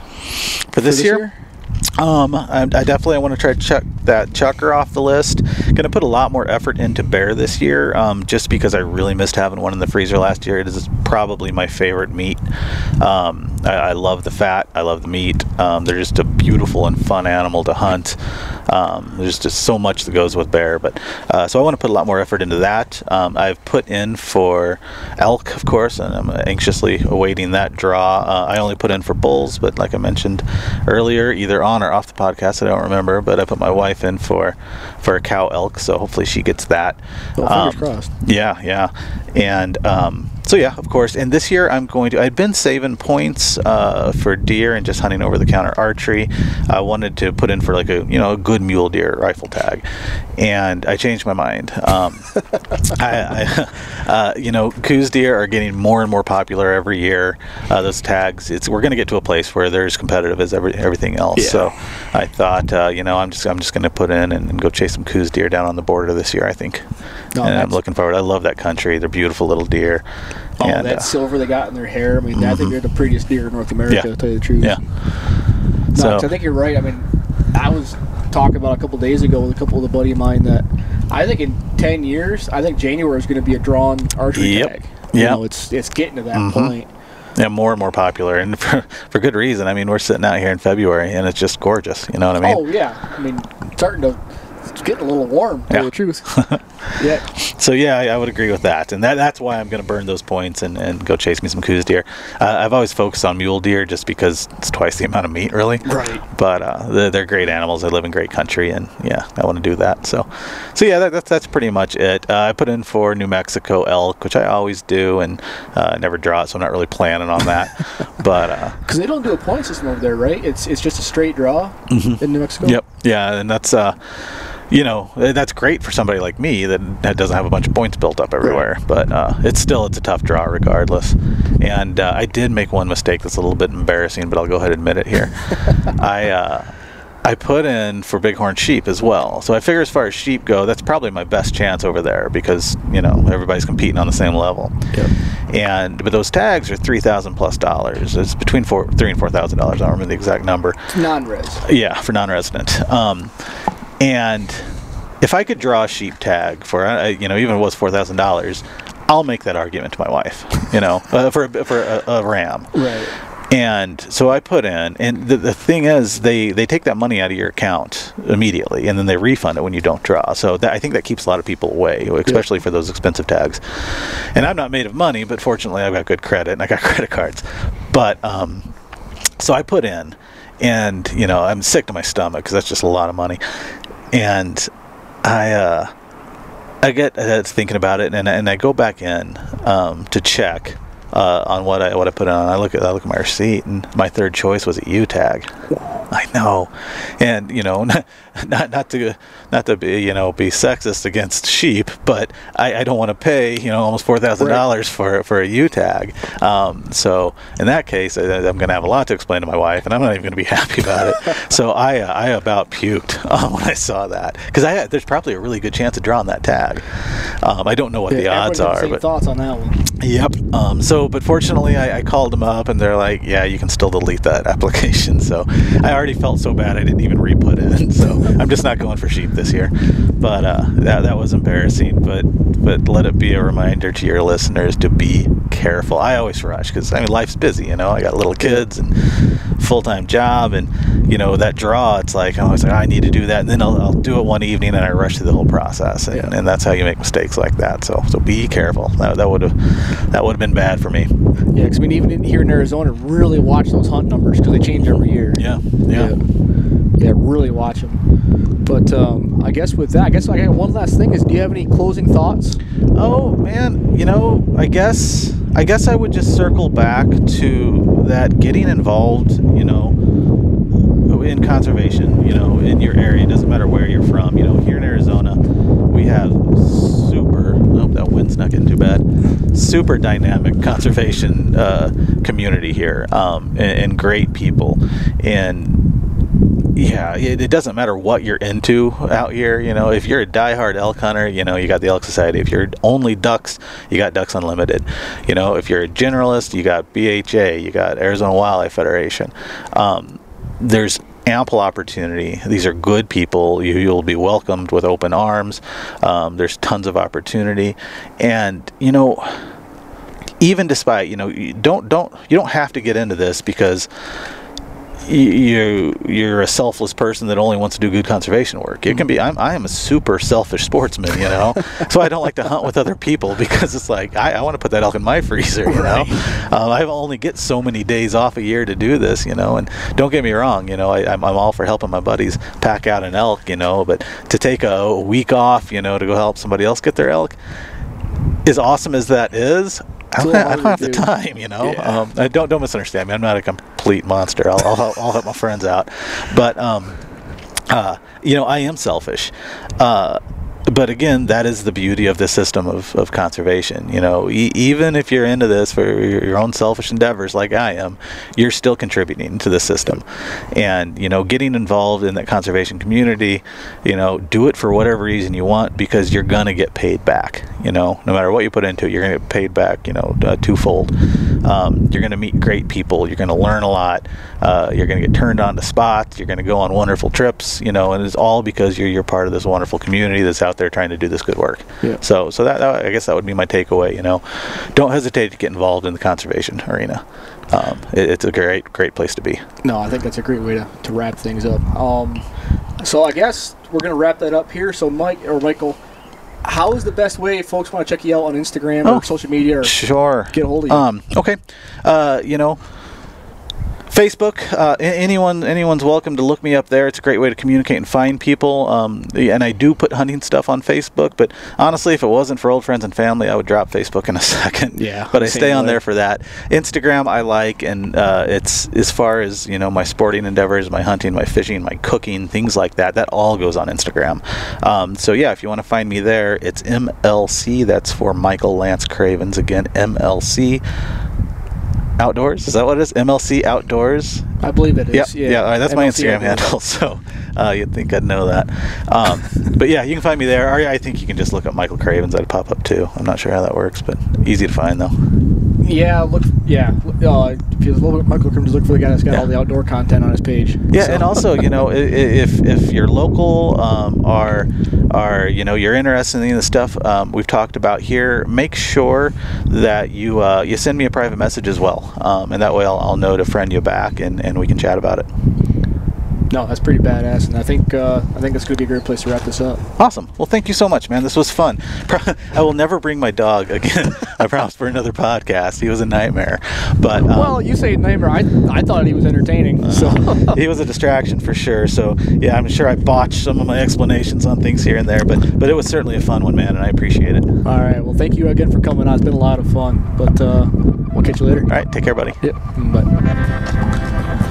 For this, year, Um, I, I definitely want to try to check that chukar off the list. Going to put a lot more effort into bear this year, um, just because I really missed having one in the freezer last year. It is probably my favorite meat. Um, I, I love the fat. I love the meat. Um, they're just a beautiful and fun animal to hunt. Um, there's just so much that goes with bear, but uh, so I want to put a lot more effort into that. Um, I've put in for elk, of course, and I'm anxiously awaiting that draw. Uh, I only put in for bulls, but like I mentioned earlier, either on or off the podcast, I don't remember. But I put my wife in for for a cow elk, so hopefully she gets that. Well, fingers crossed. Yeah, yeah, and um, so yeah, of course. And this year I'm going to. I'd been saving points uh, for deer and just hunting over the counter archery. I wanted to put in for like a you know a good mule deer rifle tag, and I changed my mind. Um, *laughs* I, I *laughs* uh, you know, Coues deer are getting more and more popular every year. Uh, those tags, it's we're going to get to a place where they're as competitive as every, everything else. Yeah. So I thought, uh, you know, I'm just I'm just going to put in and, and go chase some Coues deer down on the border this year. I think, No, and I'm looking forward. I love that country. They're beautiful little deer. Oh, And, that uh, silver they got in their hair. I mean, I think they're the prettiest deer in North America. Yeah. To tell you the truth. yeah. No, So- I think you're right. I mean, I was talking about a couple days ago with a couple of the buddy of mine that I think in ten years, I think January is going to be a drawn archery Yep. tag. You know, it's it's getting to that Mhm. point. Yeah, more and more popular, and *laughs* for, for good reason. I mean, we're sitting out here in February, and it's just gorgeous. You know what I mean? oh yeah, I mean, starting to it's getting a little warm. To tell Yeah. the truth. *laughs* yeah. So yeah, I, I would agree with that, and that, that's why I'm going to burn those points and, and go chase me some Coues deer. Uh, I've always focused on mule deer just because it's twice the amount of meat, really. Right. But uh, they're, they're great animals. They live in great country, and yeah, I want to do that. So, so yeah, that, that's that's pretty much it. Uh, I put in for New Mexico elk, which I always do, and uh, never draw it, so I'm not really planning on that. *laughs* but uh, Because they don't do a point system over there, right? It's it's just a straight draw in New Mexico. Mm-hmm. Yep. Yeah, and that's uh, you know, eh, that's great for somebody like me that, that doesn't have a bunch of points built up everywhere. But uh, it's still it's a tough draw regardless. And uh, I did make one mistake that's a little bit embarrassing, but I'll go ahead and admit it here. *laughs* I. Uh, I put in for bighorn sheep as well. So I figure as far as sheep go, that's probably my best chance over there because, you know, everybody's competing on the same level. Yep. And but those tags are three thousand plus dollars. It's between four three and four thousand dollars. I don't remember the exact number. Non-res. Yeah, for non-resident. Um, and if I could draw a sheep tag for, uh, you know, even if it was four thousand dollars, I'll make that argument to my wife. You know, *laughs* uh, for a, for a, a ram. Right. And so I put in, and the, the thing is, they, they take that money out of your account immediately, and then they refund it when you don't draw. So that, I think that keeps a lot of people away, especially for those expensive tags. And I'm not made of money, but fortunately, I've got good credit and I got *laughs* credit cards. But um, so I put in, and you know, I'm sick to my stomach because that's just a lot of money. And I uh, I get uh, thinking about it, and and I go back in um, to check uh, on what I what I put on. I look at I look at my receipt, and my third choice was a ewe tag. I know, and you know, *laughs* *laughs* not not, to not to be you know be sexist against sheep, but I, I don't want to pay you know almost four thousand dollars for for a ewe tag. Um, so in that case, I, I'm going to have a lot to explain to my wife, and I'm not even going to be *laughs* happy about it. *laughs* so I uh, I about puked uh, when I saw that because I there's probably a really good chance of drawing that tag. Um, I don't know what the odds everybody got the are, but thoughts on that one. Yep. Um, so, but fortunately, I, I called them up, and they're like, "Yeah, you can still delete that application." So, I already felt so bad I didn't even re-put it. So, I'm just not going for sheep this year. But uh, that that was embarrassing. But but let it be a reminder to your listeners to be careful. I always rush because I mean life's busy. You know, I got little kids and full time job, and you know that draw. It's like I'm always like I need to do that, and then I'll, I'll do it one evening, and I rush through the whole process, and, Yeah. and that's how you make mistakes like that. So so be careful. That that would have that would have been bad for me. Yeah, because I mean, even in, here in Arizona, really watch those hunt numbers because they change every year. Yeah, yeah, Yeah, really watch them. But um, I guess with that, I guess I got one last thing is, do you have any closing thoughts? Oh man, you know, I guess I guess I would just circle back to that getting involved, you know, in conservation, you know, in your area. It doesn't matter where you're from. You know, here in Arizona, we have super. Hope that wind's not getting too bad. Super dynamic conservation uh, community here, um, and, and great people, and yeah, it, doesn't matter what you're into out here. You know, if you're a diehard elk hunter, you know, you got the Elk Society. If you're only ducks, you got Ducks Unlimited. You know, if you're a generalist, you got BHA, you got Arizona Wildlife Federation. Um, there's ample opportunity. These are good people. You, will be welcomed with open arms. Um, there's tons of opportunity, and you know, even despite you know, you don't don't you don't have to get into this because you you're a selfless person that only wants to do good conservation work. It can be I'm I am a super selfish sportsman, you know. *laughs* so I don't like to hunt with other people because it's like I, I want to put that elk in my freezer, you know. Um, I only get so many days off a year to do this, you know. And don't get me wrong, you know, I, I'm, I'm all for helping my buddies pack out an elk, you know. But to take a week off, you know, to go help somebody else get their elk, as awesome as that is, I don't, I don't have the time, you know. Yeah. Um, don't don't misunderstand me. I'm not a complete monster. I'll I'll, help, I'll help my friends out, but um, uh, you know, I am selfish. Uh, but again, that is the beauty of the system of, of conservation. You know, e- even if you're into this for your, own selfish endeavors, like I am, you're still contributing to the system. And you know, getting involved in that conservation community, you know, do it for whatever reason you want because you're gonna get paid back. You know, no matter what you put into it, you're gonna get paid back. You know, uh, twofold. Um, you're gonna meet great people. You're gonna learn a lot. Uh, you're gonna get turned on to spots. You're gonna go on wonderful trips. You know, and it's all because you're you're part of this wonderful community that's out there trying to do this good work. Yeah. So, so that, that, I guess that would be my takeaway. You know, don't hesitate to get involved in the conservation arena. Um, it, it's a great, great place to be. No, I think that's a great way to, to wrap things up. Um, so I guess we're gonna wrap that up here. So Mike or Michael, how is the best way if folks want to check you out on Instagram oh, or social media or sure get a hold of you? Um, okay, uh, you know Facebook, uh, anyone anyone's welcome to look me up there. It's a great way to communicate and find people. Um, and I do put hunting stuff on Facebook, but honestly, if it wasn't for old friends and family, I would drop Facebook in a *laughs* second. Yeah. But I stay on way. there for that. Instagram I like, and uh, it's as far as you know my sporting endeavors, my hunting, my fishing, my cooking, things like that. That all goes on Instagram. Um, so yeah, if you want to find me there, it's MLC. That's for Michael Lance Cravens again. MLC Outdoors. Is that what it is? MLC Outdoors. I believe it is. Yep. Yeah, yeah. Right, that's MLC my Instagram handle. *laughs* So uh, you'd think I'd know that. Um, but yeah, you can find me there. Or I think you can just look up Michael Cravens. I'd pop up too. I'm not sure how that works, but easy to find though. Yeah, look. Yeah, uh, if you look Michael Cravens, look for the guy that's got yeah. all the outdoor content on his page. Yeah, so. and also you know if if you're local um, or are you know you're interested in the stuff um, we've talked about here, make sure that you uh, you send me a private message as well, um, and that way I'll, I'll know to friend you back and, and we can chat about it. No, that's pretty badass, and I think uh, I think it's going to be a great place to wrap this up. Awesome. Well, thank you so much, man. This was fun. *laughs* I will never bring my dog again. *laughs* I promise for another podcast. He was a nightmare, but um, well, you say nightmare. I I thought he was entertaining. Uh, so *laughs* he was a distraction for sure. So yeah, I'm sure I botched some of my explanations on things here and there, but but it was certainly a fun one, man, and I appreciate it. All right. Well, thank you again for coming on. It's been a lot of fun. But uh, we'll catch you later. All right. Take care, buddy. Yep. Bye.